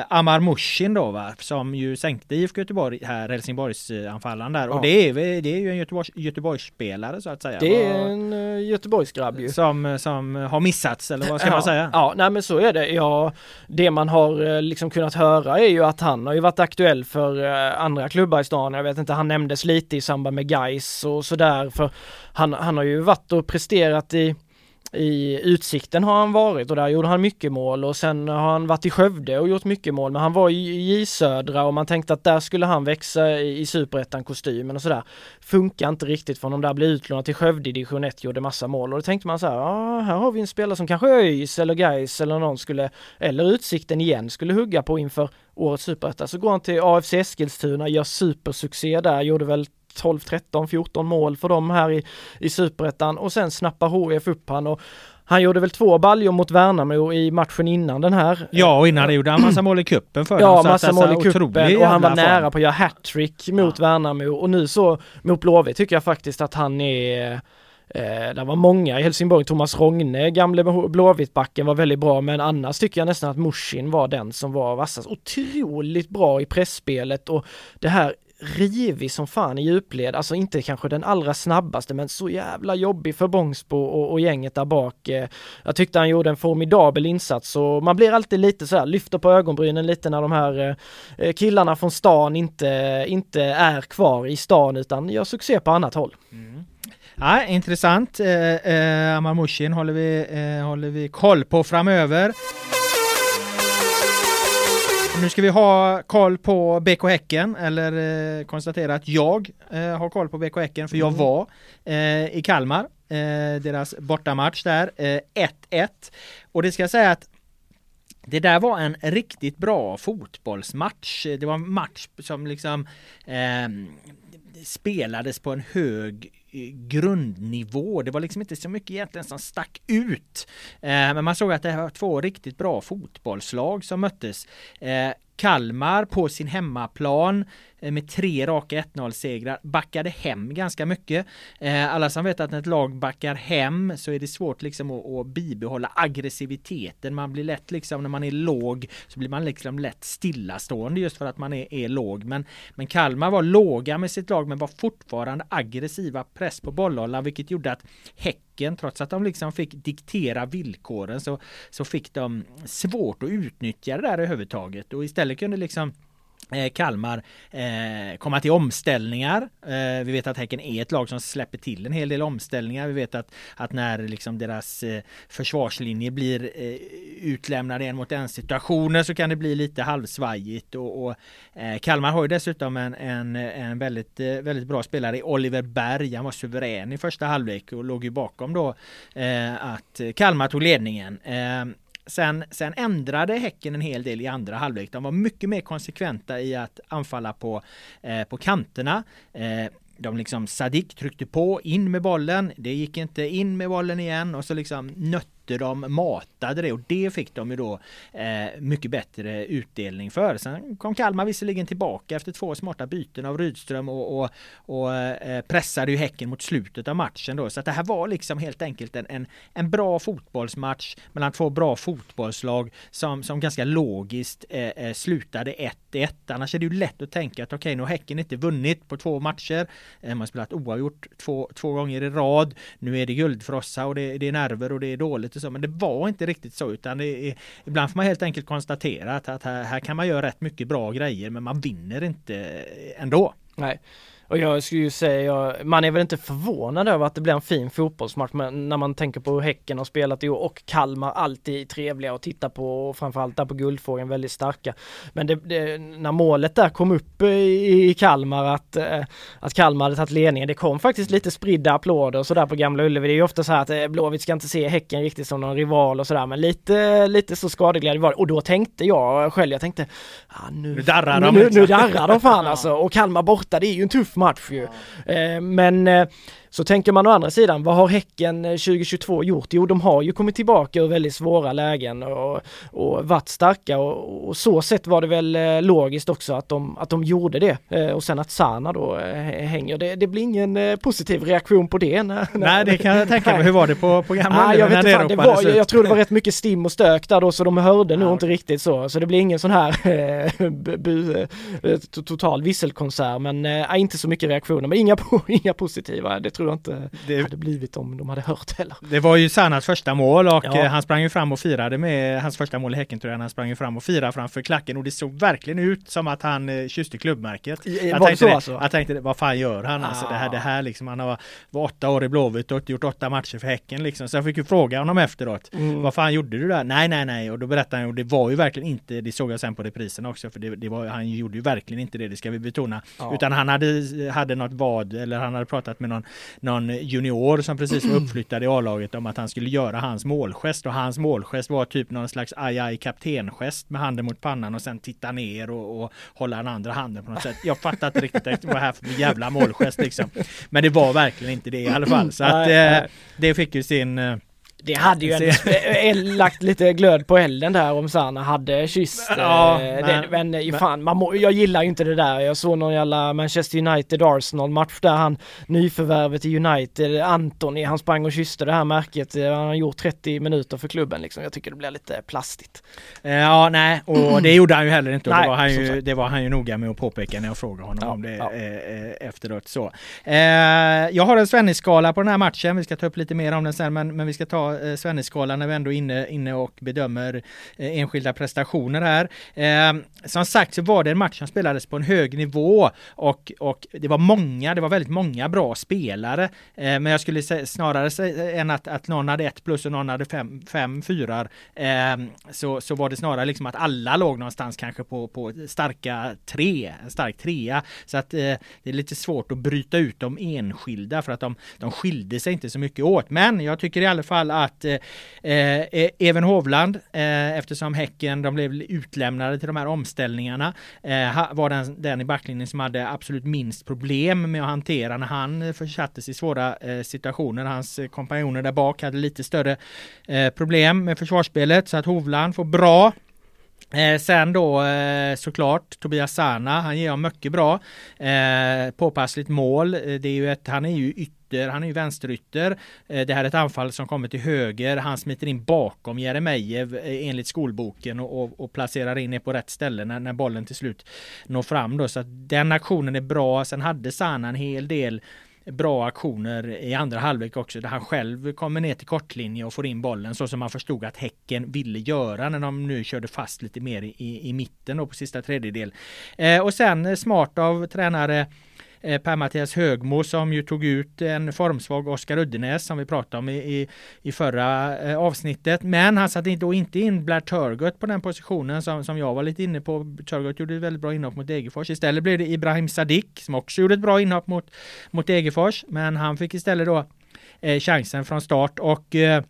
Amar Mushin då va? Som ju sänkte IFK Göteborg här, Helsingborgs anfallaren där. Ja. Och det är, det är ju en Göteborgs, Göteborgsspelare så att säga. Det är en uh, Göteborgsgrabb ju. Som, som har missats eller vad ska ja. man säga? Ja, nej men så är det. Ja, det man har liksom kunnat höra höra är ju att han har ju varit aktuell för eh, andra klubbar i stan. Jag vet inte, han nämndes lite i samband med Geis och sådär för han, han har ju varit och presterat i i Utsikten har han varit och där gjorde han mycket mål och sen har han varit i Skövde och gjort mycket mål men han var i J Södra och man tänkte att där skulle han växa i, i superettan kostymen och sådär. Funkar inte riktigt för honom där, blev utlånad till Skövde i division 1, gjorde massa mål och då tänkte man så här, ja här har vi en spelare som kanske ÖIS eller Gais eller någon skulle, eller Utsikten igen skulle hugga på inför årets superetta. Så går han till AFC Eskilstuna, gör supersuccé där, gjorde väl 12, 13, 14 mål för dem här i, i superettan och sen snappar HF upp han och han gjorde väl två baljor mot Värnamo i matchen innan den här. Ja, och innan det gjorde han massa mål i kuppen för Ja, massa alltså, mål i kuppen och han var nära på att göra hattrick mot ja. Värnamo och nu så mot Blåvitt tycker jag faktiskt att han är Eh, det var många i Helsingborg, Thomas Rogne, gamle Blåvittbacken var väldigt bra men annars tycker jag nästan att Mushin var den som var vassast. Otroligt bra i pressspelet och det här rivig som fan i djupled, alltså inte kanske den allra snabbaste men så jävla jobbig för Bångsbo och, och, gänget där bak. Eh, jag tyckte han gjorde en formidabel insats och man blir alltid lite så här, lyfter på ögonbrynen lite när de här eh, eh, killarna från stan inte, inte är kvar i stan utan gör succé på annat håll. Mm. Ja, intressant. Eh, eh, Amar Mushin håller vi, eh, håller vi koll på framöver. Nu ska vi ha koll på BK Häcken, eller eh, konstatera att jag eh, har koll på BK Häcken, för jag mm. var eh, i Kalmar deras bortamatch där, 1-1. Och det ska jag säga att det där var en riktigt bra fotbollsmatch. Det var en match som liksom eh, spelades på en hög Eh, grundnivå. Det var liksom inte så mycket egentligen som stack ut. Eh, men man såg att det var två riktigt bra fotbollslag som möttes. Eh, Kalmar på sin hemmaplan Eh, Eh, med tre raka 1-0 segrar, backade hem ganska mycket. Eh, alla som vet att när ett lag backar hem så är det svårt liksom att, att bibehålla aggressiviteten. Man blir lätt liksom när man är låg så blir man liksom lätt stillastående just för att man är, är låg. Men, men Kalmar var låga med sitt lag men var fortfarande aggressiva press på bollhållaren vilket gjorde att Häcken trots att de liksom fick diktera villkoren så, så fick de svårt att utnyttja det där överhuvudtaget och istället kunde liksom Eh, Kalmar eh, komma till omställningar. Eh, vi vet att Häcken är ett lag som släpper till en hel del omställningar. Vi vet att, att när liksom deras eh, försvarslinje blir eh, utlämnade en mot en situationer så kan det bli lite halvsvajigt. Och, och eh, Kalmar har ju dessutom en, en, en väldigt, eh, väldigt bra spelare i Oliver Berg. Han var suverän i första halvlek och låg ju bakom då eh, att Kalmar tog ledningen. Sen, sen ändrade Häcken en hel del i andra halvlek. De var mycket mer konsekventa i att anfalla på, eh, på kanterna. Eh, de liksom Sadik tryckte på, in med bollen, det gick inte in med bollen igen och så liksom nötte de matade det och det fick de ju då eh, mycket bättre utdelning för. Sen kom Kalmar visserligen tillbaka efter två smarta byten av Rydström och, och, och eh, pressade ju Häcken mot slutet av matchen då. Så att det här var liksom helt enkelt en, en, en bra fotbollsmatch mellan två bra fotbollslag som, som ganska logiskt eh, eh slutade 1-1. Annars är det ju lätt att tänka att okej, okay, nu har Häcken inte vunnit på två matcher. Eh, man har spelat oavgjort två, två gånger i rad. Nu är det guldfrossa och det, det är nerver och det är dåligt och så. Men det var inte riktigt så utan det är, ibland får man helt enkelt konstatera att, att här, här kan man göra rätt mycket bra grejer men man vinner inte eh, ändå. Nej. Och jag skulle ju säga, jag, man är väl inte förvånad över att det blir en fin fotbollsmatch men när man tänker på hur Häcken har spelat i år och Kalmar alltid trevliga att titta på och framförallt där på Guldfågeln väldigt starka. Men det, det, när målet där kom upp i, i Kalmar att, eh, att Kalmar hade tagit ledningen, det kom faktiskt lite spridda applåder och sådär på Gamla Ullevi. Det är ju ofta så här att eh, Blåvitt ska inte se Häcken riktigt som någon rival och sådär men lite, lite så skadeglädje var det. Och då tänkte jag själv, jag tänkte ah, nu, nu darrar de. Nu, nu, nu darrar de fan alltså. Och Kalmar borta, det är ju en tuff match ju. Eh, men eh, så tänker man å andra sidan, vad har Häcken 2022 eh, gjort? Jo, de har ju kommit tillbaka ur väldigt svåra lägen och, och varit starka och, och så sett var det väl eh, logiskt också att de, att de gjorde det. Eh, och sen att Sana då hänger, det, det blir ingen positiv reaktion på det. När, Nej, det kan jag tänka mig. Hur var det på, på gamla Nej, jag, vet inte, det var, jag, jag tror det var rätt mycket stim och stök där då så de hörde nog ja. inte riktigt så. Så det blir ingen sån här bu, total visselkonsert men äh, inte så mycket reaktioner men inga, inga positiva. Det tror jag inte det hade blivit om de hade hört heller. Det var ju Sanas första mål och ja. Eh, han sprang ju fram och firade med hans första mål i Häcken tror jag. Han sprang ju fram och firade framför klacken och det såg verkligen ut som att han eh, kysste klubbmärket. Jag tänkte, det, alltså? jag tänkte vad fan gör han? Ah. Alltså det här, det här liksom, han har var åtta år i Blåvitt och gjort åtta matcher för Häcken liksom. Så jag fick ju fråga honom efteråt. Mm. Vad fan gjorde du där? Nej, nej, nej. Och då berättade han och det var ju verkligen inte, det såg jag sen på reprisen också, för det, det var, han gjorde ju verkligen inte det, det ska vi betona. Ja. Utan han hade, hade något vad, eller han hade pratat med någon, någon junior som precis var uppflyttad i A-laget om att han skulle göra hans målgest och hans målgest var typ någon slags aj aj kaptengest med handen mot pannan och sen titta ner och, och hålla den andra handen på något sätt. Jag fattar inte riktigt vad det här för jävla målgest liksom. Men det var verkligen inte det i alla fall. Så att eh, det fick ju sin eh, det hade ju ändå lagt lite glöd på elden där om Sana hade kysst. Ja, eh, det, men, men fan, man må, jag gillar ju inte det där. Jag såg någon jävla Manchester United Arsenal match där han nyförvärvet i United, Antoni, han sprang och kysste det här märket. Han har gjort 30 minuter för klubben liksom. Jag tycker det blir lite plastigt. Eh, ja, nej, och det gjorde han ju heller inte. Nej, det, var han ju, det var han ju noga med att påpeka när jag frågade honom ja, om det ja. eh, efteråt så. Eh, jag har en Svennis-skala på den här matchen. Vi ska ta upp lite mer om den sen, men, men vi ska ta ta eh, Svenneskalan när vi ändå är inne, inne och bedömer eh, enskilda prestationer här. Eh, som sagt så var det en match som spelades på en hög nivå och, och det var många, det var väldigt många bra spelare. Eh, men jag skulle säga, snarare säga än att, att någon hade ett plus och någon hade fem, fem fyrar eh, så, så var det snarare liksom att alla låg någonstans kanske på, på starka tre, en stark trea. Så att eh, det är lite svårt att bryta ut de enskilda för att de, de skilde sig inte så mycket åt. Men jag tycker i alla fall att eh, eh, Even Hovland, eh, eftersom Häcken de blev utlämnade till de här omställningarna, eh, var den, den i backlinjen som hade absolut minst problem med att hantera när han försattes i svåra eh, situationer. Hans eh, kompanjoner där bak hade lite större eh, problem med försvarsspelet så att Hovland får bra Eh, sen då eh, såklart Tobias Sana, han ger mycket bra. Eh, påpassligt mål. Eh, det är ju ett, han är ju ytter, han är ju vänsterytter. Eh, det här är ett anfall som kommer till höger. Han smiter in bakom Jeremejeff eh, enligt skolboken och, och, och, placerar in det på rätt ställe när, när bollen till slut når fram då. Så att den aktionen är bra. Sen hade Sana en hel del bra aktioner i andra halvlek också där han själv kommer ner till kortlinje och får in bollen så som man förstod att Häcken ville göra när de nu körde fast lite mer i, i mitten då på sista tredjedel. Eh, och sen smart av tränare Eh, Per-Mattias Högmo som ju tog ut en formsvag Oskar Uddenäs som vi pratade om i, i, i förra eh, avsnittet. Men han satte då inte in Blair Turgott på den positionen som, som jag var lite inne på. Turgott gjorde ett väldigt bra inhopp mot Degerfors. Istället blev det Ibrahim Sadik som också gjorde ett bra inhopp mot, mot Degerfors. Men han fick istället då eh, chansen från start och eh,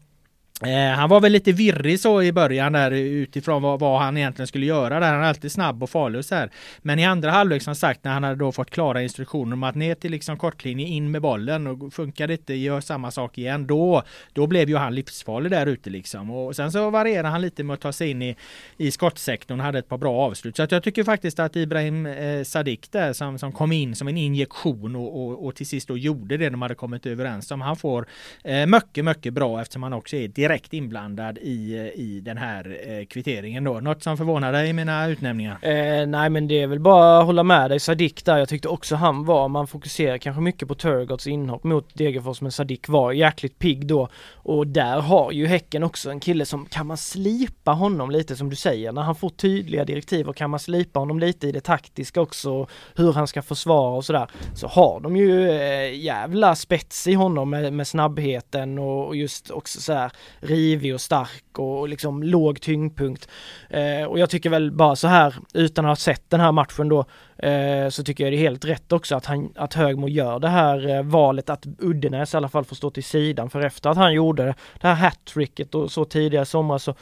Eh, han var väl lite virrig så i början där utifrån vad, vad, han egentligen skulle göra där. Han är alltid snabb och farlig och så här. Men i andra halvlek som sagt när han hade då fått klara instruktioner om att ner till liksom kortlinje in med bollen och funkar det inte, gör samma sak igen. Då, då blev ju han livsfarlig där ute liksom. Och sen så varierade han lite med att ta sig in i, i skottsektorn och hade ett par bra avslut. Så att jag tycker faktiskt att Ibrahim eh, Sadik där som, som kom in som en injektion och, och, och till sist då gjorde det de hade kommit överens om. Han får eh, mycket, mycket bra eftersom han också är direkt direkt inblandad i, i den här eh, kvitteringen då. Något som förvånar dig i mina utnämningar? Eh, nej men det är väl bara att hålla med dig Sadik där. Jag tyckte också han var, man fokuserar kanske mycket på Turgots inhopp mot Degerfors men Sadik var jäkligt pigg då. Och där har ju Häcken också en kille som, kan man slipa honom lite som du säger, när han får tydliga direktiv och kan man slipa honom lite i det taktiska också, hur han ska försvara och sådär, så har de ju eh, jävla spets i honom med, med snabbheten och, och just också så här rivig och stark och liksom låg tyngdpunkt. Eh, och jag tycker väl bara så här, utan att ha sett den här matchen då, eh, så tycker jag det är helt rätt också att, han, att Högmo gör det här eh, valet att Uddenäs i alla fall får stå till sidan. För efter att han gjorde det här hattricket och så tidigare i somras så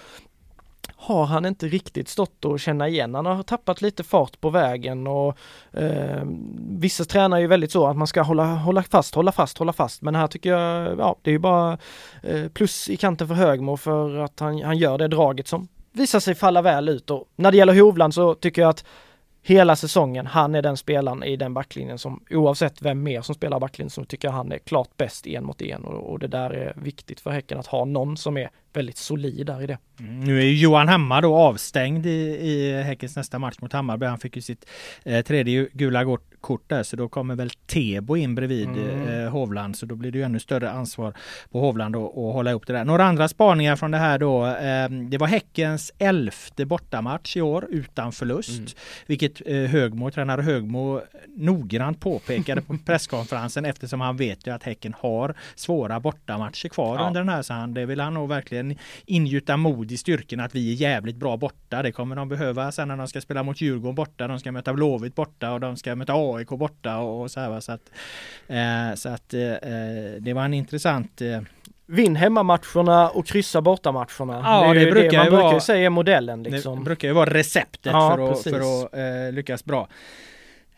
har han inte riktigt stått och känna igen. Han har tappat lite fart på vägen och eh, vissa tränar ju väldigt så att man ska hålla, hålla fast, hålla fast, hålla fast. Men här tycker jag, ja det är ju bara eh, plus i kanten för Högmo för att han, han gör det draget som visar sig falla väl ut och när det gäller Hovland så tycker jag att hela säsongen. Han är den spelaren i den backlinjen som oavsett vem mer som spelar backlinjen så tycker jag han är klart bäst en mot en och, och det där är viktigt för Häcken att ha någon som är väldigt solid där i det. Mm, nu är ju Johan Hammar då avstängd i, i Häckens nästa match mot Hammarby. Han fick ju sitt eh, tredje gula kort där så då kommer väl Tebo in bredvid mm. eh, Hovland så då blir det ju ännu större ansvar på Hovland att hålla ihop det där. Några andra spaningar från det här då. Eh, det var Häckens elfte bortamatch i år utan förlust. Mm. Vilket eh, Högmo, tränare Högmo noggrant påpekade på presskonferensen eftersom han vet ju att Häcken har svåra bortamatcher kvar ja. under den här så han, det vill han nog verkligen ingjuta mod i styrkan att vi är jävligt bra borta. Det kommer de behöva sen när de ska spela mot Djurgården borta. De ska möta Blåvitt borta och de ska möta AIK borta och, så här. Så att, eh, så att eh, eh, det var en intressant eh, Vinn hemmamatcherna och kryssa bortamatcherna. Ja, det, det brukar det man ju brukar vara, säga är modellen liksom. Det brukar ju vara receptet ja, för, att, för att eh, lyckas bra.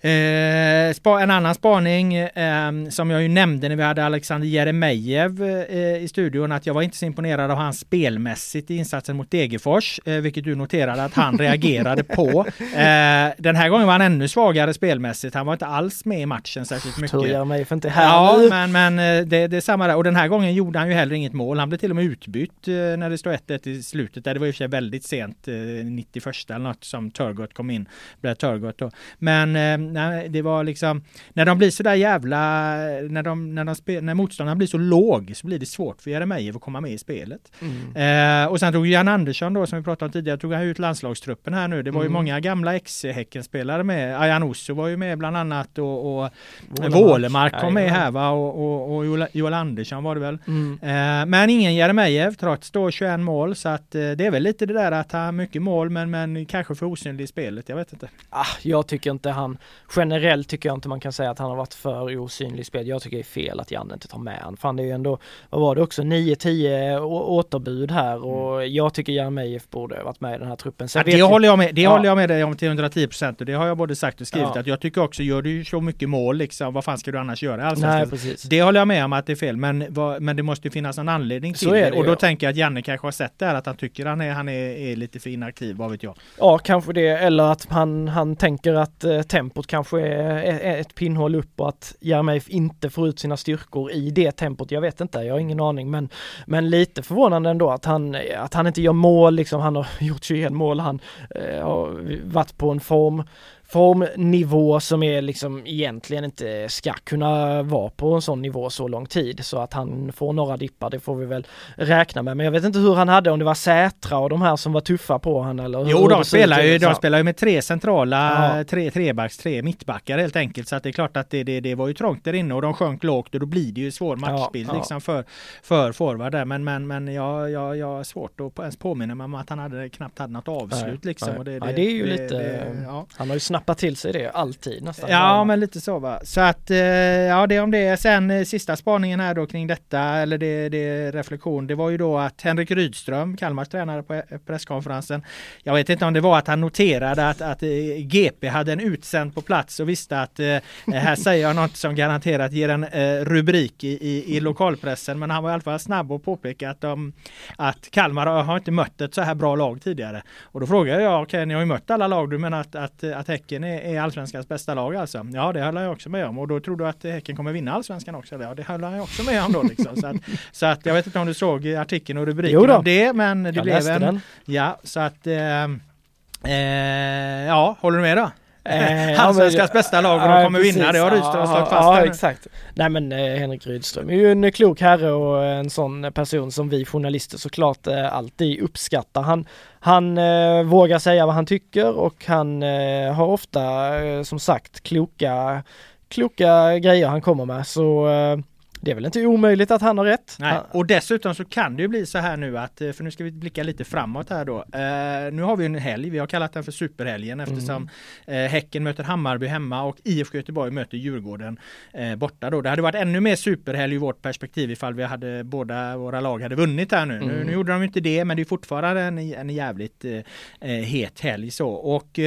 Eh, en annan spaning eh, som jag ju nämnde när vi hade Alexander Jeremejeff eh, i studion att jag var inte så imponerad av hans spelmässigt i insatsen mot Degerfors, eh, vilket du noterade att han reagerade på. Eh, den här gången var han ännu svagare spelmässigt. Han var inte alls med i matchen särskilt mycket. Tror Jeremejeff inte här Ja, men, men eh, det, det är samma där. Och den här gången gjorde han ju heller inget mål. Han blev till och med utbytt när det stod 1-1 i slutet. Där det var i och för sig väldigt sent, 91 eller något som Turgott kom in. Blev Turgott då. Men när det var liksom, när de blir så där jävla, när, de, när, de spe, när motståndaren blir så låg så blir det svårt för Jeremejeff att komma med i spelet. Mm. Eh, och sen tog Jan Andersson då som vi pratade om tidigare, tog han ut landslagstruppen här nu. Det var ju mm. många gamla ex-Häckenspelare med. Ayan Osso var ju med bland annat och, och Wålemark kom med här va och, och, och Joel Andersson var det väl. Mm. Eh, men ingen Jeremejeff trots då 21 mål så att eh, det är väl lite det där att han har mycket mål men, men kanske för osynlig i spelet. Jag vet inte. Ah, jag tycker inte han, generellt tycker jag inte man kan säga att han har varit för osynlig i spel. Jag tycker det är fel att Janne inte tar med han. Fan det är ju ändå, vad var det också, 9-10 återbud här och mm. jag tycker Jeremejeff borde varit med i den här truppen. Ja, det håller jag med, det ja. håller jag med dig om till 110 procent och det har jag både sagt och skrivit ja. att jag tycker också, gör du så mycket mål liksom, vad fan ska du annars göra? Alltså, Nej, precis. Det håller jag med om att det är fel, men, vad, men det måste finnas en anledning till det. det. Och då tänker jag att Janne kanske har sett det här, att han tycker han är, han är, är lite för inaktiv, vad vet jag. Ja, kanske det, eller att han, han tänker att eh, tempot kanske är, ett pinnhål upp och att Jeremejeff inte får ut sina styrkor i det tempot. Jag vet inte, jag har ingen aning, men, men lite förvånande ändå att han, att han inte gör mål, liksom. Han har gjort 21 mål, han eh, har varit på en form formnivå som är liksom egentligen inte ska kunna vara på en sån nivå så lång tid så att han får några dippar det får vi väl räkna med men jag vet inte hur han hade om det var Sätra och de här som var tuffa på han eller Jo de spelar ju, de spelar ju med tre centrala, ja. tre trebacks, tre mittbackar helt enkelt så att det är klart att det, det, det var ju trångt där inne och de sjönk lågt och då blir det ju svår matchbild ja, ja. liksom för, för forward där men men, men jag, jag, jag har svårt att ens påminna mig om att han hade knappt hade något avslut nej, liksom. Nej. Och det, det, det är ju lite, han har ju snabbt nappa till sig det alltid nästan. Ja men lite så va. Så att eh, ja det om det. Sen eh, sista spaningen här då kring detta eller det, det reflektion. Det var ju då att Henrik Rydström, Kalmars tränare på eh, presskonferensen. Jag vet inte om det var att han noterade att, att GP hade en utsänd på plats och visste att här säger jag något som garanterat ger en rubrik i, i, i lokalpressen. Men han var i alla fall snabb och påpeka att, de, att Kalmar har inte mött ett så här bra lag tidigare. Och då frågade jag, okej okay, ni har ju mött alla lag, du menar att, att, att Häcken Häcken är, är allsvenskans bästa lag alltså. Ja, det håller jag också med om. Och då tror du att Häcken kommer vinna allsvenskan också? Ja, det håller jag också med om då. Liksom. Så, att, så att jag vet inte om du såg artikeln och rubriken om det, men det jag blev en... Den. Ja, så att... Eh, eh, ja, håller du med då? Eh, Allsvenskans bästa lag och de kommer precis. vinna, det har Rydström slagit fast. Ja, exakt. Nej men eh, Henrik Rydström är ju en klok herre och en sån person som vi journalister såklart eh, alltid uppskattar. Han, han eh, vågar säga vad han tycker och han eh, har ofta eh, som sagt kloka, kloka grejer han kommer med. Så det är väl inte omöjligt att han har rätt. Nej. Och dessutom så kan det ju bli så här nu att, eh, för nu ska vi blicka lite framåt här då. Uh, nu har vi en helg, vi har kallat den för superhelgen eftersom mm. uh, Häcken möter Hammarby hemma och IFK Göteborg möter Djurgården uh, borta då. Det hade varit ännu mer superhelg i vårt perspektiv ifall vi hade båda våra lag hade vunnit här nu. Mm. Nu, nu, gjorde de inte det men det är fortfarande en, en jävligt het helg så. Och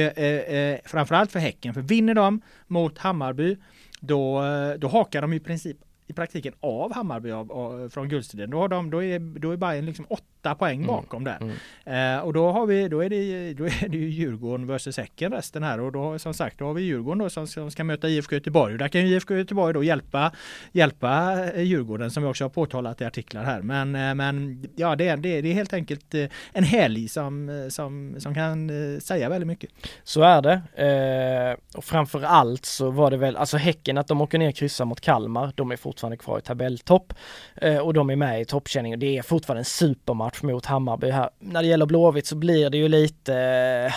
framförallt för Häcken, för vinner de mot Hammarby då, då hakar de i princip i praktiken av Hammarby av, av, från guldstriden. Då, har de, då, är, då är Bayern liksom åtta poäng mm. bakom där. Mm. Eh, och då har vi, då är det, då är det ju Djurgården vs Häcken resten här och då som sagt då har vi Djurgården då som, som ska möta IFK Göteborg. Och där kan ju IFK Göteborg då hjälpa, hjälpa eh, Djurgården som vi också har påtalat i artiklar här. Men, eh, men ja, det är, det, det är helt enkelt eh, en helg som, som, som kan säga väldigt mycket. Så är det. Eh, och framför allt så var det väl, alltså Häcken att de åker ner och kryssar mot Kalmar. De är fortfarande kvar i tabelltopp eh, och de är med i toppkänning och det är fortfarande en supermatch mot Hammarby här. När det gäller Blåvitt så blir det ju lite eh,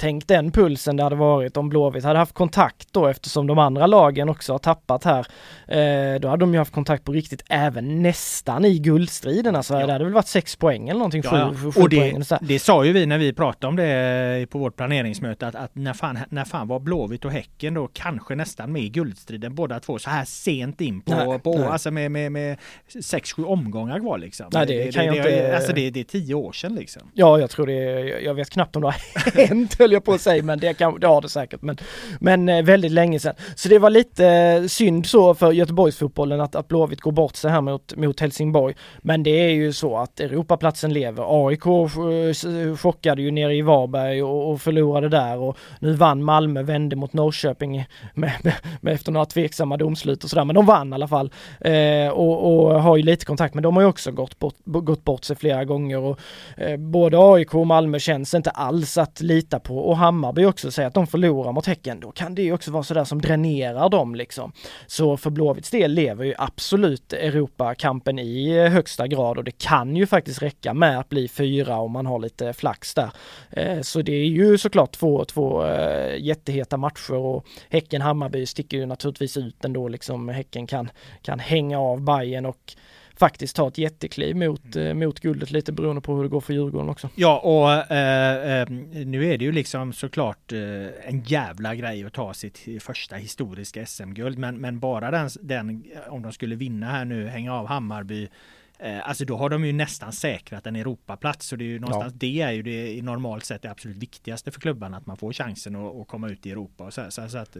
Tänk den pulsen det hade varit om Blåvitt hade haft kontakt då eftersom de andra lagen också har tappat här. Eh, då hade de ju haft kontakt på riktigt även nästan i guldstriden. Alltså ja. det hade väl varit sex poäng eller någonting. Ja, sju, sju och det, poäng, det sa ju vi när vi pratade om det på vårt planeringsmöte att, att när, fan, när fan var Blåvitt och Häcken då kanske nästan med i guldstriden båda två så här sent in på, nej, på nej. alltså med, med, med sex, sju omgångar kvar liksom. Nej det, det kan det, jag inte. Alltså det, det är tio år sedan liksom. Ja jag tror det, jag vet knappt om det har hänt höll jag på att säga, men det, kan, det har det säkert. Men, men eh, väldigt länge sedan. Så det var lite eh, synd så för Göteborgsfotbollen att, att Blåvitt går bort sig här mot, mot Helsingborg. Men det är ju så att Europaplatsen lever. AIK eh, chockade ju nere i Varberg och, och förlorade där och nu vann Malmö, vände mot Norrköping med, med, med efter några tveksamma domslut och sådär. Men de vann i alla fall eh, och, och, har ju lite kontakt. Men de har ju också gått bort, gått bort sig flera gånger och eh, både AIK och Malmö känns inte alls att lita på och, och Hammarby också, säger att de förlorar mot Häcken, då kan det också vara sådär som dränerar dem liksom. Så för Blåvitts del lever ju absolut Europakampen i eh, högsta grad och det kan ju faktiskt räcka med att bli fyra om man har lite flax där. Eh, så det är ju såklart två, två eh, jätteheta matcher och Häcken-Hammarby sticker ju naturligtvis ut ändå liksom. Häcken kan, kan hänga av Bayern och faktiskt ta ett jättekliv mot, mm. mot guldet lite beroende på hur det går för Djurgården också. Ja och eh, eh, nu är det ju liksom såklart eh, en jävla grej att ta sitt första historiska SM-guld men, men bara den, den om de skulle vinna här nu, hänga av Hammarby Eh, alltså då har de ju nästan säkrat en Europaplats. Så det är ju någonstans, ja. det är ju det i normalt sett det absolut viktigaste för klubbarna. Att man får chansen att, komma ut i Europa. Och så, så, så att,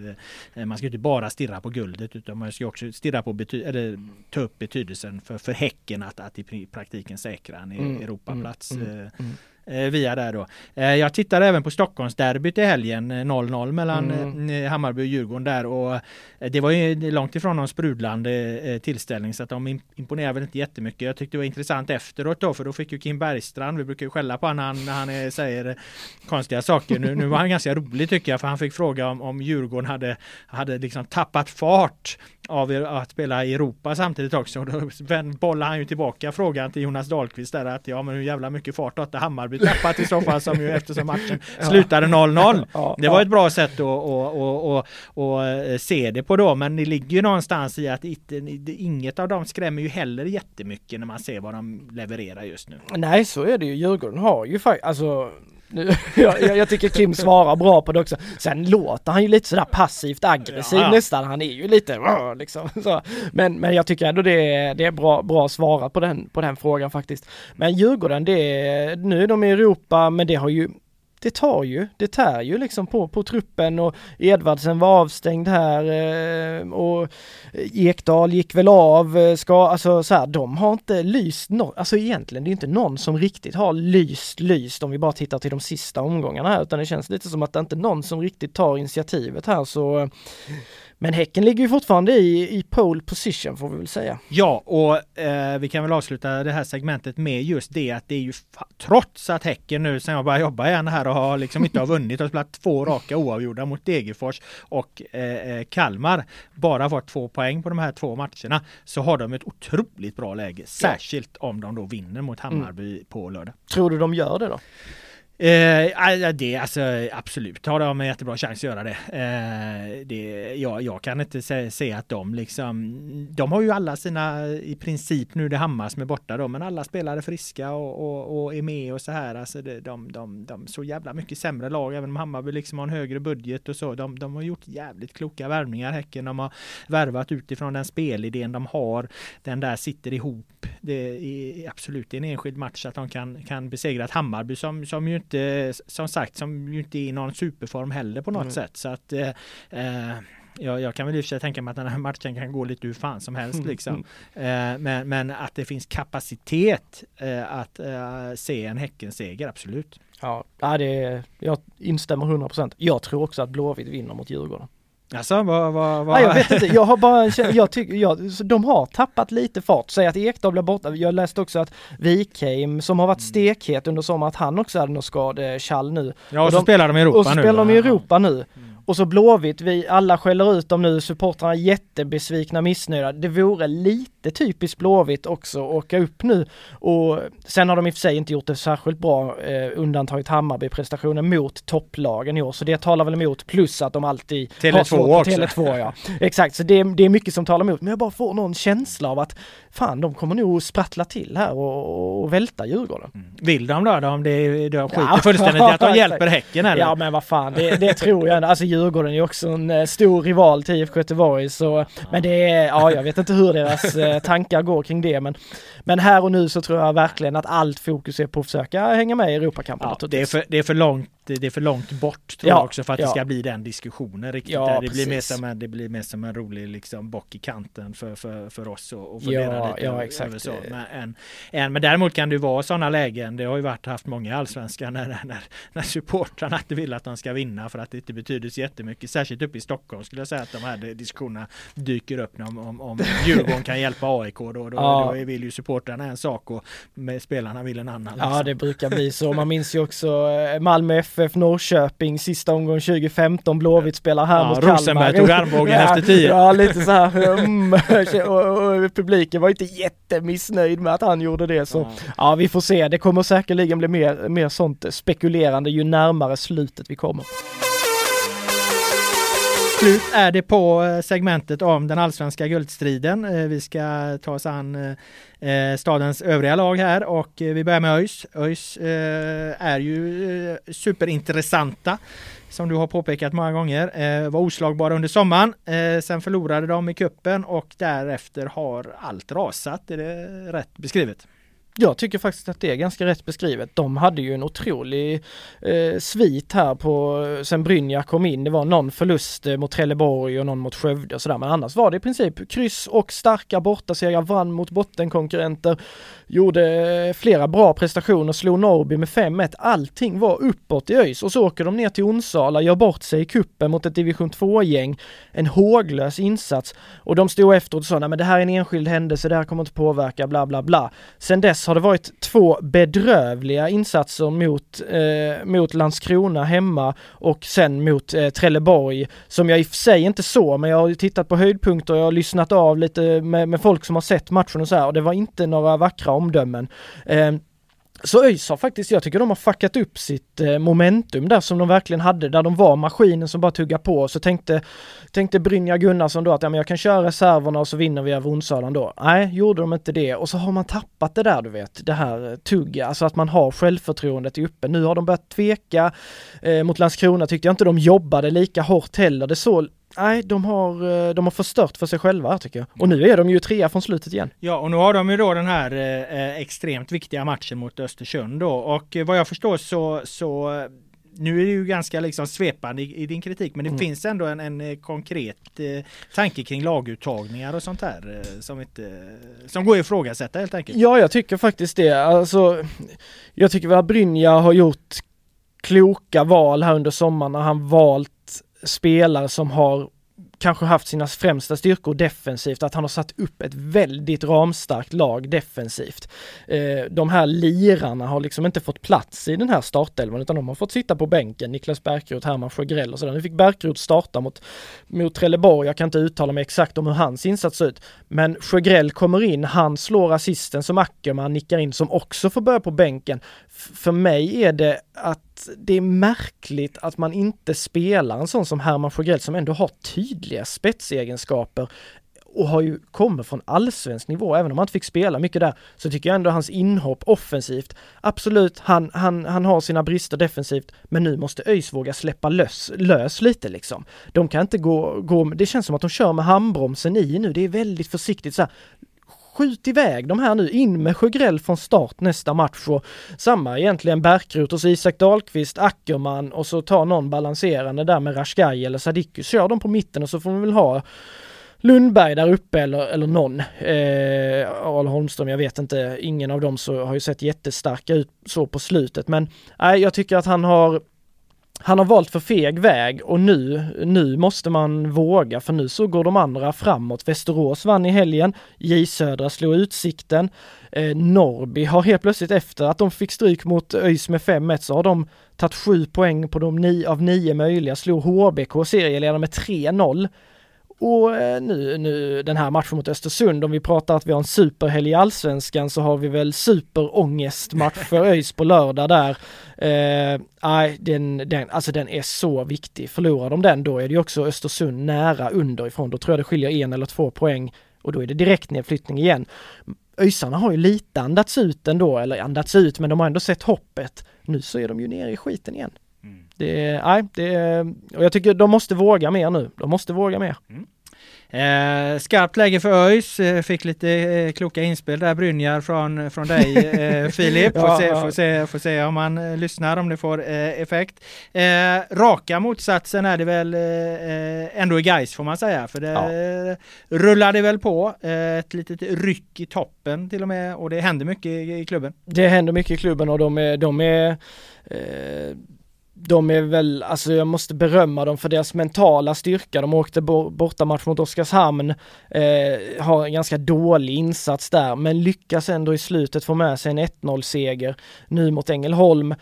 eh, man ska inte bara stirra på guldet utan man ska också stirra på bety- eller ta upp betydelsen för, för Häcken att, att i praktiken säkra en mm, Europaplats. Mm, mm, mm. Eh, via där då. Eh, jag tittade även på Stockholmsderbyt i helgen 0-0 eh, mellan mm. Hammarby och Djurgården där och det var ju långt ifrån någon sprudlande tillställning så att de imponerar väl inte jättemycket. Jag tyckte det var intressant efteråt då för då fick ju Kim Bergstrand, vi brukar ju skälla på honom när han, han säger konstiga saker. Nu, nu var han ganska rolig tycker jag för han fick fråga om, om Djurgården hade, hade liksom tappat fart av att spela i Europa samtidigt också. Då bollade han ju tillbaka frågan till Jonas Dahlqvist där att ja men hur jävla mycket fart har Hammarby tappat i så fall som ju eftersom matchen slutade 0-0. Ja, det var ett bra sätt att, att, att, att se det på då men det ligger ju någonstans i att inget av dem skrämmer ju heller jättemycket när man ser vad de levererar just nu. Nej så är det ju. Djurgården har ju faktiskt, alltså nu, jag, jag, tycker Kim svarar bra på det också. Sen låter han ju lite sådär passivt aggressiv ja. nästan. Han är ju lite liksom så. Men, men jag tycker ändå det är, det är bra, bra svarat på den, på den frågan faktiskt. Men Djurgården, det är, nu är de i Europa men det har ju det tar ju, det tär ju liksom på, på truppen och Edvardsen var avstängd här eh, och Ekdal gick väl av, eh, ska, alltså så här, de har inte lyst no alltså egentligen det är inte någon som riktigt har lyst, lyst om vi bara tittar till de sista omgångarna här utan det känns lite som att det inte är någon som riktigt tar initiativet här så eh, men Häcken ligger ju fortfarande i, i pole position får vi väl säga. Ja, och eh, vi kan väl avsluta det här segmentet med just det att det är ju trots att Häcken nu sen jag började jobba igen här och har liksom inte har vunnit och spelat två raka oavgjorda mot Degerfors och eh, eh, Kalmar bara fått två poäng på de här två matcherna så har de ett otroligt bra läge. Särskilt om de då vinner mot Hammarby mm. på lördag. Tror du de gör det då? Eh, det alltså absolut har de en jättebra chans att göra det. Eh, det jag, jag kan inte se, se, att de liksom, de har ju alla sina i princip nu det Hammar som är borta då, men alla spelare friska och, och, och är med och så här. Alltså det, de, de, de så jävla mycket sämre lag, även om Hammarby liksom har en högre budget och så. De, de har gjort jävligt kloka värvningar Häcken. De har värvat utifrån den spelidén de har. Den där sitter ihop. Det är absolut en enskild match att de kan, kan besegra ett Hammarby som, som ju inte, som sagt, som ju inte är i någon superform heller på något mm. sätt. Så att eh, eh jag, jag, kan väl i och för sig tänka mig att den här matchen kan gå lite hur fan som helst liksom. Mm. Eh, men, men, att det finns kapacitet eh, att eh, se en Häckenseger, absolut. Ja, det, jag instämmer 100%. Jag tror också att Blåvitt vinner mot Djurgården. Alltså, vad, vad, vad? Nej, jag vet inte, jag har bara jag tycker, jag, de har tappat lite fart. Säg att Ekdal blir borta. Jag läste också att Wikheim som har varit mm. stekhet under sommaren, att han också hade något skadekall nu. Ja, och, och så de, spelar de i Europa nu. Och så spelar de i Europa nu. Och så Blåvitt, vi alla skäller ut dem nu, supportrarna är jättebesvikna, missnöjda. Det vore lite typiskt Blåvitt också att åka upp nu och sen har de i och för sig inte gjort det särskilt bra, eh, undantaget Hammarby-prestationen mot topplagen i år, så det talar väl emot, plus att de alltid Tele2 har svårt också. Tele2 ja. Exakt, så det, det är mycket som talar emot, men jag bara får någon känsla av att fan, de kommer nog sprattla till här och, och välta Djurgården. Mm. Vill de då? Om det, det skiter ja. fullständigt i att de hjälper Häcken eller? Ja men vad fan, det, det tror jag. Alltså Djurgården är också en eh, stor rival till IFK Göteborg så, men det är, ja jag vet inte hur deras eh, tankar går kring det men, men här och nu så tror jag verkligen att allt fokus är på att försöka hänga med i Europakampen. Ja, det, är för, det är för långt det är för långt bort tror ja, jag också för att ja. det ska bli den diskussionen riktigt. Ja, det, blir mer som en, det blir mer som en rolig liksom bock i kanten för, för, för oss och, och fundera ja, lite ja, exakt. över så. Men, en, en, men däremot kan det vara sådana lägen, det har ju varit haft många allsvenska när, när, när supportrarna inte vill att de ska vinna för att det inte betyder så jättemycket. Särskilt uppe i Stockholm skulle jag säga att de här diskussionerna dyker upp om, om, om Djurgården kan hjälpa AIK då, då, då vill ju supportrarna en sak och spelarna vill en annan. Liksom. Ja det brukar bli så. Man minns ju också eh, Malmö FF FF Norrköping sista omgången 2015, Blåvitt spelar här ja, mot Rosenberg Kalmar. tog armbågen ja, efter tio. Ja, lite så här. Mm, och, och, publiken var inte jättemissnöjd med att han gjorde det så ja. ja, vi får se. Det kommer säkerligen bli mer, mer sånt spekulerande ju närmare slutet vi kommer slut är det på eh, segmentet om den allsvenska guldstriden. Eh, vi ska ta oss an eh, stadens övriga lag här och vi börjar med ÖIS. ÖIS är ju superintressanta som du har påpekat många gånger. Var oslagbara under sommaren. Sen förlorade de i kuppen och därefter har allt rasat. Är det rätt beskrivet? Jag tycker faktiskt att det är ganska rätt beskrivet. De hade ju en otrolig eh, svit här på sen Brynja kom in. Det var någon förlust eh, mot Trelleborg och någon mot Skövde och sådär. Men annars var det i princip kryss och starka bortasegrar, vann mot bottenkonkurrenter, gjorde eh, flera bra prestationer, slog Norrby med 5-1. Allting var uppåt i ÖIS och så åker de ner till Onsala, gör bort sig i kuppen mot ett division 2-gäng. En håglös insats och de stod efteråt och sa nej men det här är en enskild händelse, det här kommer inte påverka, bla bla bla. Sen dess har det varit två bedrövliga insatser mot, eh, mot Landskrona hemma och sen mot eh, Trelleborg som jag i och för sig inte så men jag har tittat på höjdpunkter och jag har lyssnat av lite med, med folk som har sett matchen och så här och det var inte några vackra omdömen. Eh, så ÖIS har faktiskt, jag tycker de har fuckat upp sitt eh, momentum där som de verkligen hade, där de var maskinen som bara tuggade på. Så tänkte, tänkte Brynja Gunnarsson då att ja, men jag kan köra reserverna och så vinner vi över Onsölan då. Nej, gjorde de inte det. Och så har man tappat det där du vet, det här eh, tugga, alltså att man har självförtroendet uppe. Nu har de börjat tveka. Eh, mot Landskrona tyckte jag inte de jobbade lika hårt heller. Det såg nej, de har, eh, de har förstört för sig själva tycker jag. Och nu är de ju trea från slutet igen. Ja, och nu har de ju då den här eh, extremt viktiga matchen mot Östersund då. Och eh, vad jag förstår så, så nu är det ju ganska liksom svepande i, i din kritik men det mm. finns ändå en, en konkret eh, tanke kring laguttagningar och sånt här eh, som, inte, som går att ifrågasätta helt enkelt. Ja, jag tycker faktiskt det. Alltså, jag tycker att Brynja har gjort kloka val här under sommaren när han valt spelare som har kanske haft sina främsta styrkor defensivt, att han har satt upp ett väldigt ramstarkt lag defensivt. Eh, de här lirarna har liksom inte fått plats i den här startelvan utan de har fått sitta på bänken, Niklas Bärkroth, Herman Sjögrell och sådär. Nu fick Bärkroth starta mot, mot Trelleborg, jag kan inte uttala mig exakt om hur hans insats ser ut, men Sjögrell kommer in, han slår assisten som Ackerman nickar in som också får börja på bänken. F för mig är det att det är märkligt att man inte spelar en sån som Herman Sjögrell som ändå har tydliga spetsegenskaper och har ju kommit från allsvensk nivå, även om han inte fick spela mycket där, så tycker jag ändå hans inhopp offensivt, absolut, han, han, han har sina brister defensivt, men nu måste ÖIS våga släppa lös, lös lite liksom. De kan inte gå, gå, det känns som att de kör med handbromsen i nu, det är väldigt försiktigt så här, skjut iväg de här nu, in med Sjögrell från start nästa match och samma egentligen Bärkrut och så Isak Dahlqvist, Ackerman och så ta någon balanserande där med Rashkai eller Sadiku, kör dem på mitten och så får vi väl ha Lundberg där uppe eller, eller någon. Eh, Arl Holmström, jag vet inte, ingen av dem så har ju sett jättestarka ut så på slutet. Men nej, jag tycker att han har han har valt för feg väg och nu, nu måste man våga för nu så går de andra framåt. Västerås vann i helgen, J Södra slog Utsikten, eh, Norrby har helt plötsligt efter att de fick stryk mot ÖIS med 5-1 så har de tagit sju poäng på de ni, av nio möjliga, slog HBK serieledare med 3-0. Och eh, nu, nu den här matchen mot Östersund, om vi pratar att vi har en superhelg i allsvenskan så har vi väl superångestmatch för ÖIS på lördag där. Eh, den, den, alltså den är så viktig. Förlorar de den då är det ju också Östersund nära underifrån. Då tror jag det skiljer en eller två poäng och då är det direkt nedflyttning igen. ÖISarna har ju lite andats ut ändå, eller andats ut, men de har ändå sett hoppet. Nu så är de ju nere i skiten igen. Det är, nej, det är, och jag tycker de måste våga mer nu. De måste våga mer. Mm. Eh, skarpt läge för ÖIS, eh, fick lite eh, kloka inspel där Brynjar från, från dig eh, Filip. Får, ja, se, ja. Får, se, får se om man eh, lyssnar, om det får eh, effekt. Raka motsatsen är det väl ändå i Gais får man säga, för det ja. rullade väl på. ett litet ryck i toppen till och med och det händer mycket i, i klubben. Det händer mycket i klubben och de är, de är de är väl, alltså jag måste berömma dem för deras mentala styrka. De åkte bortamatch mot Oskarshamn, eh, har en ganska dålig insats där, men lyckas ändå i slutet få med sig en 1-0 seger nu mot Ängelholm.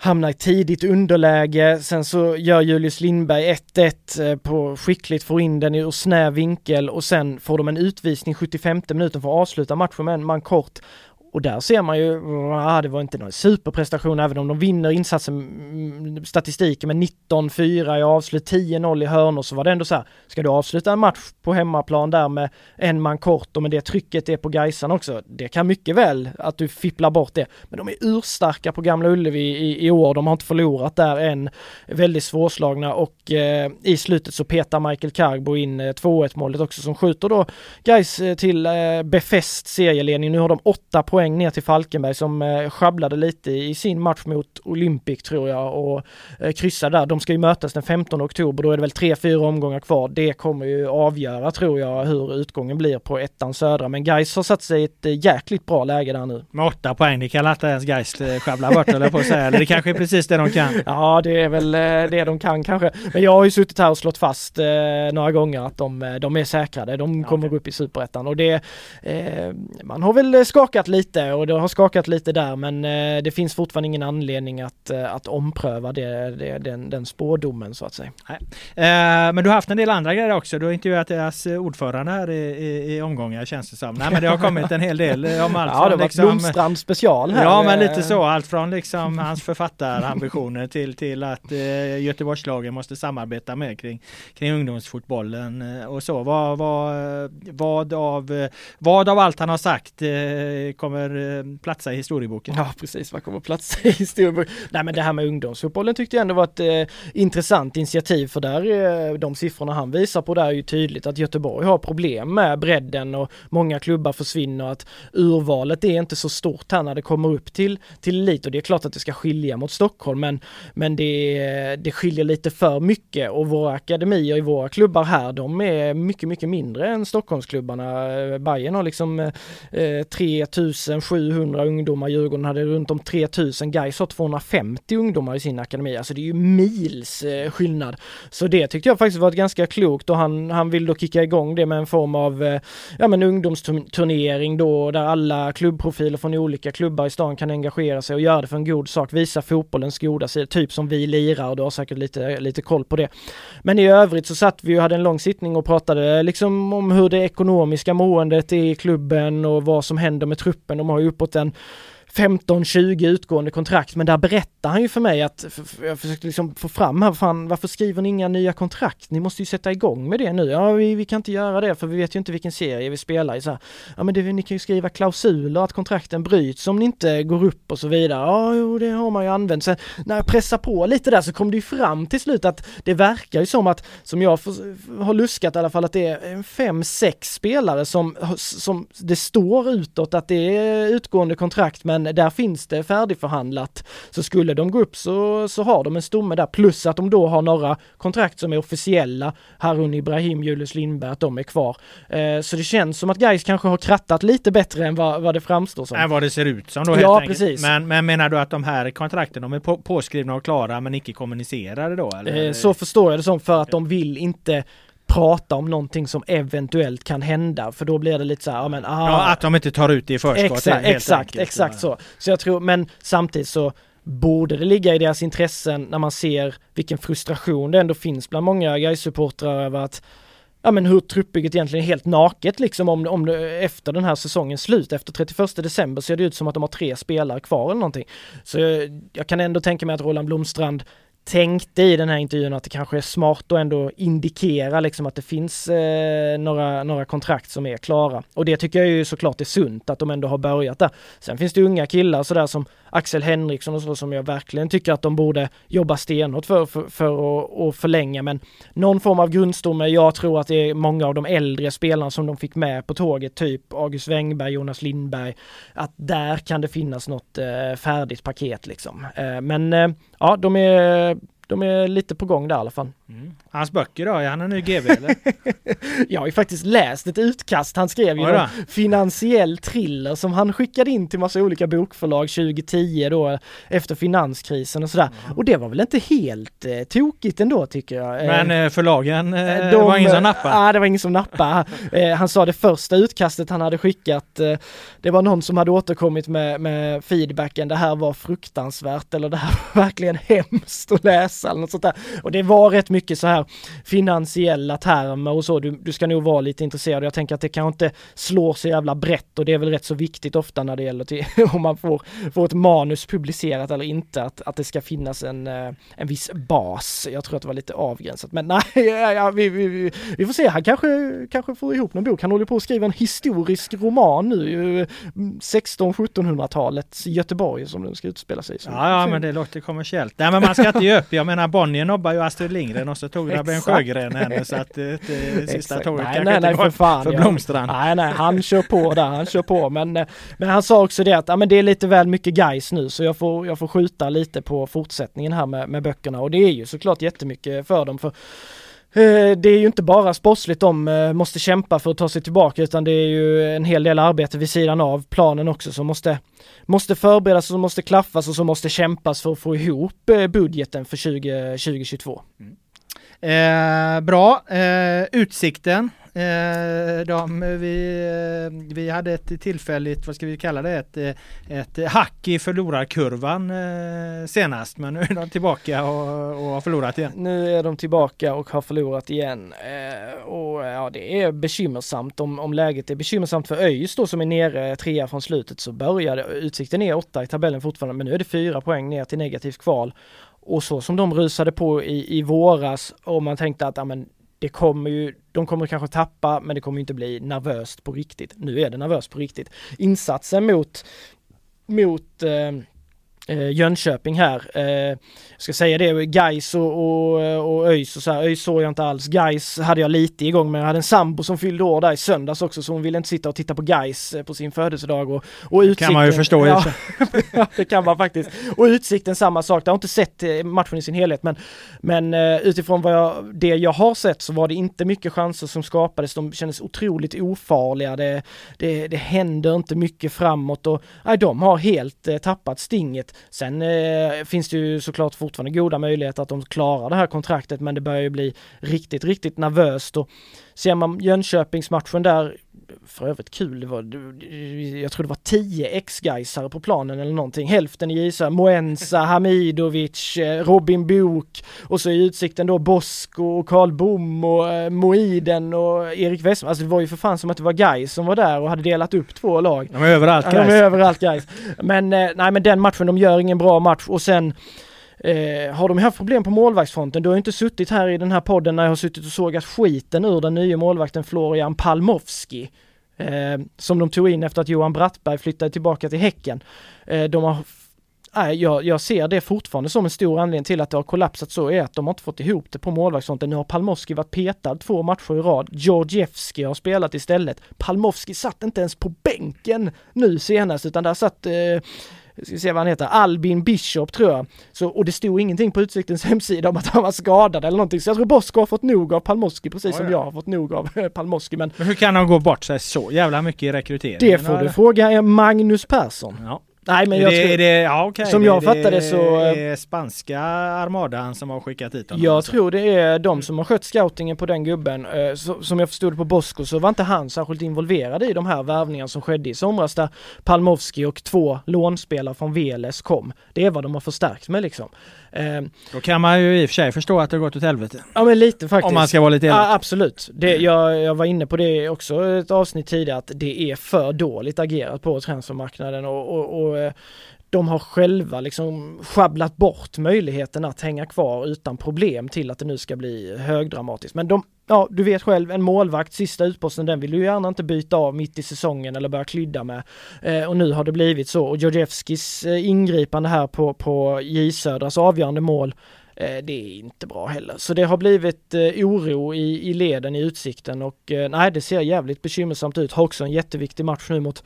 hamnar i tidigt underläge, sen så gör Julius Lindberg 1-1 eh, på skickligt, får in den ur snäv vinkel och sen får de en utvisning 75 minuten för att avsluta matchen med en man kort och där ser man ju, ah, det var inte någon superprestation även om de vinner insatsen, mm, statistiken med 19-4 i avslut, 10-0 i hörnor så var det ändå så här, ska du avsluta en match på hemmaplan där med en man kort och med det trycket det är på Gaisan också, det kan mycket väl att du fipplar bort det. Men de är urstarka på Gamla Ullevi i, i år, de har inte förlorat där än, väldigt svårslagna och eh, i slutet så petar Michael Cargbo in eh, 2-1 målet också som skjuter då Gais eh, till eh, befäst serieledning. Nu har de åtta poäng poäng ner till Falkenberg som eh, sjabblade lite i sin match mot Olympic tror jag och eh, kryssade där. De ska ju mötas den 15 oktober, då är det väl tre, fyra omgångar kvar. Det kommer ju avgöra tror jag hur utgången blir på ettan södra. Men Gais har satt sig i ett eh, jäkligt bra läge där nu. Med åtta poäng, det kan inte ens Gais eh, sjabbla bort eller på att säga. Eller det kanske är precis det de kan. Ja, det är väl eh, det de kan kanske. Men jag har ju suttit här och slått fast eh, några gånger att de, de är säkrade. De kommer okay. gå upp i superettan och det man har väl skakat lite lite och det har skakat lite där men eh, det finns fortfarande ingen anledning att, eh, att ompröva det, det, den, den spårdomen så att säga. Nej. Eh, men du har haft en del andra grejer också. Du har intervjuat deras ordförande här i, i, i omgångar känns det som. Nej men det har kommit en hel del om allt Ja det var liksom, Blomstrand special här. Ja men lite så. Allt från liksom hans författarambitioner till, till att eh, Göteborgslagen måste samarbeta med kring, kring ungdomsfotbollen och så. Vad, vad, vad, av, vad av allt han har sagt eh, kommer kommer eh, platsa i historieboken. Ja precis, vad kommer platsa i historieboken? Nej men det här med ungdomsfotbollen tyckte jag ändå var ett eh, intressant initiativ för där, eh, de siffrorna han visar på där är ju tydligt att Göteborg har problem med bredden och många klubbar försvinner att urvalet är inte så stort här när det kommer upp till, till elit och det är klart att det ska skilja mot Stockholm men, men det, det skiljer lite för mycket och våra akademier i våra klubbar här de är mycket, mycket mindre än Stockholmsklubbarna. Eh, Bayern har liksom eh, 3000 700 ungdomar, Djurgården hade runt om 3000, Gais har 250 ungdomar i sin akademi, alltså det är ju mils eh, skillnad. Så det tyckte jag faktiskt var ett ganska klokt och han, han vill då kicka igång det med en form av eh, ja, men ungdomsturnering då där alla klubbprofiler från olika klubbar i stan kan engagera sig och göra det för en god sak, visa fotbollens goda sida, typ som vi lirar och du har säkert lite, lite koll på det. Men i övrigt så satt vi och hade en lång sittning och pratade liksom om hur det ekonomiska måendet är i klubben och vad som händer med truppen de har ju uppåt en 15-20 utgående kontrakt men där berättar han ju för mig att, jag försökte liksom få fram här, fan, varför skriver ni inga nya kontrakt? Ni måste ju sätta igång med det nu. Ja, vi, vi kan inte göra det för vi vet ju inte vilken serie vi spelar i. Så här, ja, men det, ni kan ju skriva klausuler att kontrakten bryts om ni inte går upp och så vidare. Ja, jo, det har man ju använt. Sen när jag pressar på lite där så kom det ju fram till slut att det verkar ju som att, som jag har luskat i alla fall, att det är fem, sex spelare som, som det står utåt att det är utgående kontrakt men där finns det färdigförhandlat. Så skulle de gå upp så, så har de en stomme där, plus att de då har några kontrakt som är officiella. Harun Ibrahim, Julius Lindberg, att de är kvar. Eh, så det känns som att Gais kanske har krattat lite bättre än vad, vad det framstår som. Äh, vad det ser ut som då helt ja, enkelt. Precis. Men, men menar du att de här kontrakten, de är på, påskrivna och klara men icke kommunicerade då? Eller? Eh, så förstår jag det som, för att de vill inte prata om någonting som eventuellt kan hända för då blir det lite så här, ja men aha. Ja, att de inte tar ut det i förskott. Exakt, exakt, enkelt, exakt så. Så jag tror, men samtidigt så borde det ligga i deras intressen när man ser vilken frustration det ändå finns bland många Gais-supportrar över att ja men hur truppbygget egentligen är helt naket liksom om, om efter den här säsongens slut, efter 31 december ser det ut som att de har tre spelare kvar eller någonting. Så jag, jag kan ändå tänka mig att Roland Blomstrand tänkte i den här intervjun att det kanske är smart att ändå indikera liksom att det finns eh, några, några kontrakt som är klara. Och det tycker jag ju såklart är sunt att de ändå har börjat där. Sen finns det unga killar sådär som Axel Henriksson och så som jag verkligen tycker att de borde jobba stenhårt för, för, för att, att förlänga. Men någon form av grundstomme, jag tror att det är många av de äldre spelarna som de fick med på tåget, typ August Wengberg, Jonas Lindberg, att där kan det finnas något eh, färdigt paket liksom. Eh, men eh, ja, de är, de är lite på gång där i alla fall. Mm. Hans böcker då, är han en ny GB eller? jag har ju faktiskt läst ett utkast, han skrev ju en finansiell thriller som han skickade in till massa olika bokförlag 2010 då efter finanskrisen och sådär. Mm. Och det var väl inte helt eh, tokigt ändå tycker jag. Men eh, förlagen, eh, de, var ingen som nappade? Nej, det var ingen som nappade. eh, han sa det första utkastet han hade skickat, eh, det var någon som hade återkommit med, med feedbacken, det här var fruktansvärt eller det här var verkligen hemskt att läsa eller något sånt där. Och det var rätt mycket så här finansiella termer och så, du, du ska nog vara lite intresserad. Jag tänker att det kanske inte slår så jävla brett och det är väl rätt så viktigt ofta när det gäller till, om man får, får ett manus publicerat eller inte, att, att det ska finnas en, eh, en viss bas. Jag tror att det var lite avgränsat, men nej, ja, vi, vi, vi, får se. Han kanske, kanske får ihop någon bok. Han håller på att skriva en historisk roman nu, 16-1700-talets Göteborg som den ska utspela sig i. Ja, ja, men det låter kommersiellt. Nej, men man ska inte ge upp. Jag menar, Bonnier nobbar ju Astrid Lindgren och så tog Rabben Sjögren henne så att det, det sista tåget nej, kanske nej, inte för, fan, för Blomstrand. Nej, nej, han kör på där, han kör på. Men, eh, men han sa också det att ja, men det är lite väl mycket guys nu så jag får, jag får skjuta lite på fortsättningen här med, med böckerna och det är ju såklart jättemycket för dem. För eh, Eh, det är ju inte bara sportsligt de eh, måste kämpa för att ta sig tillbaka utan det är ju en hel del arbete vid sidan av planen också som måste, måste förberedas och som måste klaffas och som måste kämpas för att få ihop eh, budgeten för 20, 2022. Mm. Eh, bra, eh, Utsikten. Eh, de, vi, eh, vi hade ett tillfälligt, vad ska vi kalla det, ett, eh, ett hack i förlorarkurvan eh, senast. Men nu är de tillbaka och, och, har förlorat igen. Nu är de tillbaka och har förlorat igen. Eh, och ja, det är bekymmersamt. Om, om läget är bekymmersamt för ÖIS då som är nere trea från slutet så började, Utsikten är åtta i tabellen fortfarande, men nu är det fyra poäng ner till negativt kval. Och så som de rusade på i, i våras och man tänkte att amen, det kommer ju, de kommer kanske tappa men det kommer inte bli nervöst på riktigt. Nu är det nervöst på riktigt. Insatsen mot, mot eh, eh, Jönköping här. Eh, jag ska säga det, Gais och, och, och ÖIS och så här. ÖIS såg jag inte alls. Gais hade jag lite igång men jag hade en sambo som fyllde år där i söndags också så hon ville inte sitta och titta på Gais eh, på sin födelsedag och, och utsikten. kan man ju förstå ja, det kan man faktiskt. Och Utsikten samma sak. Jag har inte sett eh, matchen i sin helhet men, men uh, utifrån vad jag, det jag har sett så var det inte mycket chanser som skapades. De kändes otroligt ofarliga. Det, det, det händer inte mycket framåt och nej, de har helt tappat stinget. Sen eh, finns det ju såklart fortfarande goda möjligheter att de klarar det här kontraktet men det börjar ju bli riktigt, riktigt nervöst. Och ser man Jönköpingsmatchen där för övrigt kul, det var, jag tror det var 10 ex-gaisare på planen eller någonting. Hälften i Isa, Moensa, Hamidovic, eh, Robin Bok och så i utsikten då Bosko och Karl Bom och eh, Moiden och Erik Westman. Alltså det var ju för fan som att det var Gais som var där och hade delat upp två lag. De är överallt Gais. De är överallt Gais. Men eh, nej men den matchen, de gör ingen bra match och sen Eh, har de haft problem på målvaktsfronten? Du har inte suttit här i den här podden när jag har suttit och sågat skiten ur den nya målvakten Florian Palmovski. Eh, som de tog in efter att Johan Brattberg flyttade tillbaka till Häcken. Eh, de har Nej, jag, jag, ser det fortfarande som en stor anledning till att det har kollapsat så är att de har inte fått ihop det på målvaktsfronten. Nu har Palmovski varit petad två matcher i rad. Georgievski har spelat istället. Palmovski satt inte ens på bänken nu senast utan där satt eh, ska se vad han heter, Albin Bishop tror jag. Så, och det stod ingenting på Utsiktens hemsida om att han var skadad eller någonting. Så jag tror Bosko har fått nog av Palmoski precis oh, som jag har fått nog av Palmoski. Men, men hur kan de gå bort sig så jävla mycket i rekryteringen? Det får du fråga Magnus Persson. Ja. Nej men jag det, det, ja, okay. som jag fattade det, så... Det är spanska armadan som har skickat hit honom. Jag alltså. tror det är de som har skött scoutingen på den gubben. Eh, som jag förstod det på Bosko så var inte han särskilt involverad i de här värvningarna som skedde i somras där Palmovski och två lånspelare från Veles kom. Det är vad de har förstärkt med liksom. Ehm, Då kan man ju i och för sig förstå att det har gått åt helvete. Ja men lite faktiskt. Om man ska vara lite elak. Ja, absolut. Det, jag, jag var inne på det också ett avsnitt tidigare att det är för dåligt agerat på transfermarknaden och, och, och Eh, de har själva liksom schabblat bort möjligheten att hänga kvar utan problem till att det nu ska bli högdramatiskt. Men de, ja du vet själv, en målvakt, sista utposten, den vill du gärna inte byta av mitt i säsongen eller börja klydda med. Eh, och nu har det blivit så. Och Georgievskis eh, ingripande här på, på J Södras avgörande mål eh, det är inte bra heller. Så det har blivit eh, oro i, i leden i utsikten och eh, nej det ser jävligt bekymmersamt ut. Har också en jätteviktig match nu mot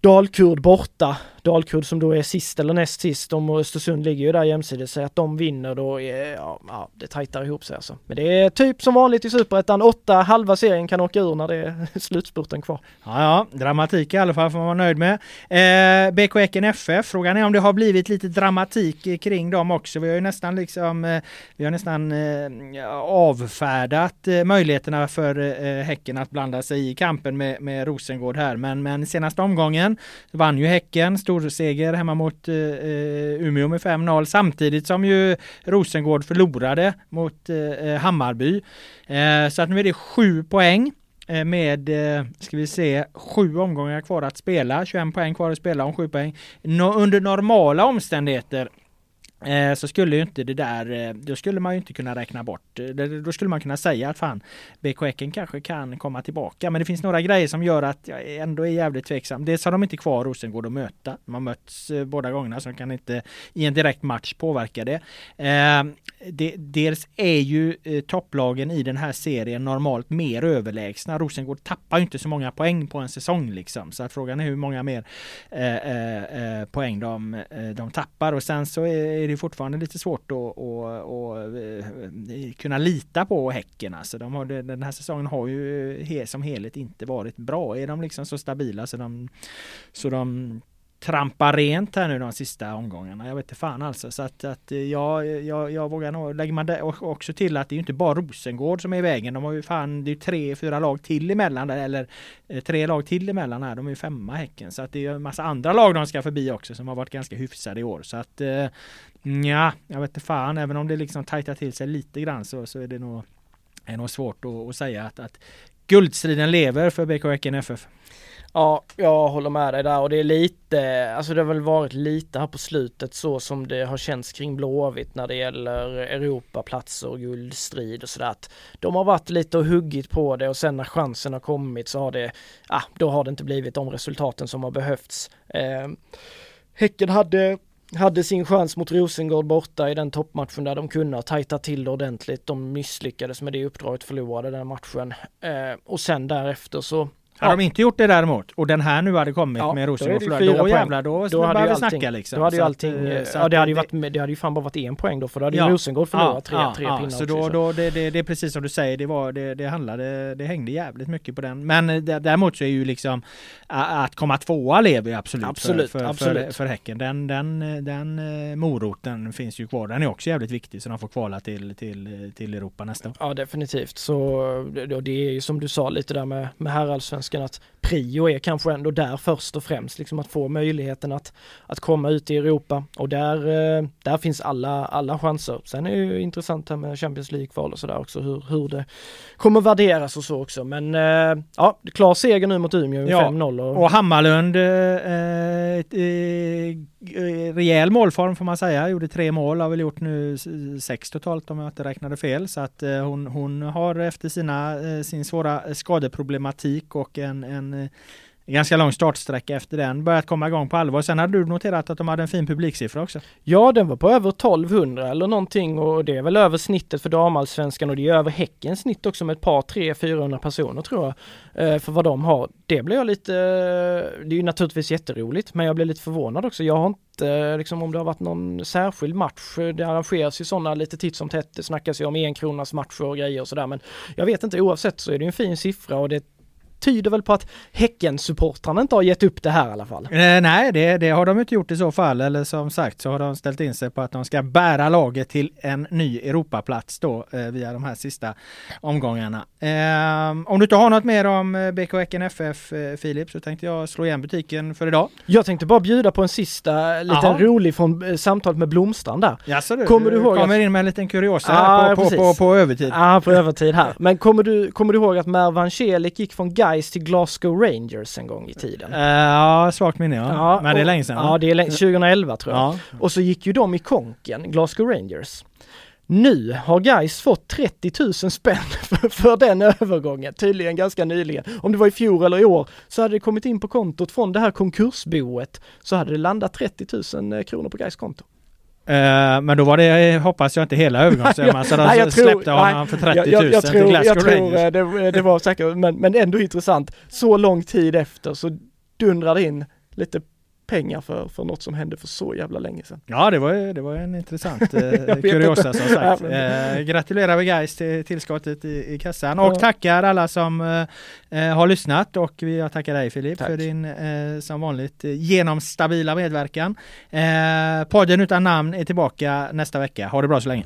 Dalkurd borta. Dalkurd som då är sist eller näst sist. De och Östersund ligger ju där jämsides. Så att de vinner då, är, ja, ja, det tajtar ihop sig alltså. Men det är typ som vanligt i Superettan. Åtta, halva serien kan åka ur när det är slutspurten kvar. Ja, ja, dramatik i alla fall får man vara nöjd med. Eh, BK Häcken FF, frågan är om det har blivit lite dramatik kring dem också. Vi har ju nästan liksom, eh, vi har nästan eh, avfärdat eh, möjligheterna för eh, Häcken att blanda sig i kampen med, med Rosengård här. Men, men senaste omgången vann ju Häcken storseger hemma mot eh, eh Umeå med 5-0 samtidigt som ju Rosengård förlorade mot eh, eh, Hammarby. Eh, så att nu är det sju poäng eh, med, eh, ska vi se, sju omgångar kvar att spela, 21 poäng kvar att spela om sju poäng. No, under normala omständigheter Eh, så skulle ju inte det där, eh, då skulle man ju inte kunna räkna bort. Eh, då skulle man kunna säga att fan, BK Häcken kanske kan komma tillbaka. Men det finns några grejer som gör att jag ändå är jävligt tveksam. Dels har de inte kvar Rosengård att möta. De har mötts båda gångerna så de kan inte i en direkt match påverka det det dels är ju eh, topplagen i den här serien normalt mer överlägsna. Rosengård tappar ju inte så många poäng på en säsong liksom. Så att frågan är hur många mer eh, eh, poäng de, de tappar. Och sen så är det fortfarande lite svårt att, att, att kunna lita på Häcken. Alltså de har, den här säsongen har ju som helhet inte varit bra. Är de liksom så stabila så de, så de trampa rent här nu de sista omgångarna. Jag vet inte fan alltså. Så att, att eh, jag, jag, jag vågar nog, lägger man det också till att det är inte bara Rosengård som är i vägen. De har ju fan, det är tre, fyra lag till emellan där, eller eh, tre lag till emellan här. De är ju femma Häcken. Så att det är en massa andra lag de ska förbi också som har varit ganska hyfsade i år. Så att eh, ja, jag vet inte fan. Även om det liksom tajtar till sig lite grann så, så är det nog, är nog svårt att, att säga att, att guldstriden lever för BK Häcken FF. Ja, jag håller med dig där och det är lite, alltså det har väl varit lite här på slutet så som det har känts kring Blåvitt när det gäller Europaplatser och guldstrid och sådär. Att de har varit lite och huggit på det och sen när chansen har kommit så har det, ja, då har det inte blivit de resultaten som har behövts. Eh, häcken hade hade sin chans mot Rosengård borta i den toppmatchen där de kunde ha tajtat till det ordentligt. De misslyckades med det uppdraget, förlorade den matchen. Eh, och sen därefter så hade de inte gjort det däremot och den här nu hade kommit ja, med Rosengård då, då, då jävlar, då, då hade vi snacka liksom. Då hade ju allting, att, eh, ja det hade ju varit, det hade ju fan bara varit en poäng då för då hade ja, ju Rosengård förlorat tre, ja, tre ja, pinnar Så då, också, då det, det, det är precis som du säger, det var, det, det handlade, det hängde jävligt mycket på den. Men eh, däremot så är ju liksom att komma tvåa lever ju absolut, absolut, för, för, absolut. För, för Häcken. Den, den, den eh, moroten finns ju kvar. Den är också jävligt viktig så de får kvala till, till, till Europa nästa år. Ja definitivt. Så det är ju som du sa lite där med, med herrallsvenskan att prio är kanske ändå där först och främst, liksom att få möjligheten att, att komma ut i Europa och där, eh, där finns alla, alla chanser. Sen är det ju intressant här med Champions League-kval och sådär också hur, hur det kommer värderas och så också. Men eh, ja, klar seger nu mot Umeå, ja, 5-0. Och, och Hammarlund, eh, eh, rejäl målform får man säga, gjorde tre mål, har väl gjort nu sex totalt om jag inte räknade fel. Så att eh, hon, hon har efter sina, eh, sin svåra skadeproblematik och en, en eh, ganska lång startsträcka efter den börjat komma igång på allvar. Sen hade du noterat att de hade en fin publiksiffra också. Ja, den var på över 1200 eller någonting och det är väl över snittet för damallsvenskan och det är över Häckens snitt också med ett par, tre, 400 personer tror jag. Eh, för vad de har. Det blir jag lite, eh, det är ju naturligtvis jätteroligt men jag blir lite förvånad också. Jag har inte liksom om det har varit någon särskild match. Det arrangeras ju sådana lite titt som tätt. Det snackas ju om enkronas matcher och grejer och sådär men jag vet inte oavsett så är det en fin siffra och det tyder väl på att Häcken-supportrarna inte har gett upp det här i alla fall. Eh, nej, det, det, har de inte gjort i så fall. Eller som sagt så har de ställt in sig på att de ska bära laget till en ny Europaplats då eh, via de här sista omgångarna. Eh, om du inte har något mer om eh, BK Häcken FF eh, Filip så tänkte jag slå igen butiken för idag. Jag tänkte bara bjuda på en sista liten Aha. rolig från eh, samtalet med Blomstrand där. Jaså du, kommer du, ihåg kommer att... in med en liten kuriosa ah, på, på, på, på, övertid. Ja, på övertid här. Men kommer du, kommer du ihåg att Mervan Celik gick från Gais till Glasgow Rangers en gång i tiden. Uh, ja, svagt minne ja. ja. Men det är länge sedan. Ja, det är 2011 tror jag. Ja. Och så gick ju de i konken, Glasgow Rangers. Nu har Guys fått 30 000 spänn för, för, den övergången, tydligen ganska nyligen. Om det var i fjol eller i år så hade det kommit in på kontot från det här konkursboet så hade det landat 30 000 kronor på Guys konto. Uh, men då var det, hoppas jag, inte hela övergångssumman så de släppte tror, honom för 30 000 jag, jag, jag till tror, Glasgow jag tror eh, det, det, var säkert, men, men ändå intressant. Så lång tid efter så dundrade in lite pengar för, för något som hände för så jävla länge sedan. Ja, det var, det var en intressant eh, kuriosa som sagt. Eh, gratulerar vi guys till tillskottet i, i kassan och ja. tackar alla som eh, eh, har lyssnat och jag tackar dig Filip för din eh, som vanligt eh, genomstabila medverkan. Eh, podden utan namn är tillbaka nästa vecka. Ha det bra så länge!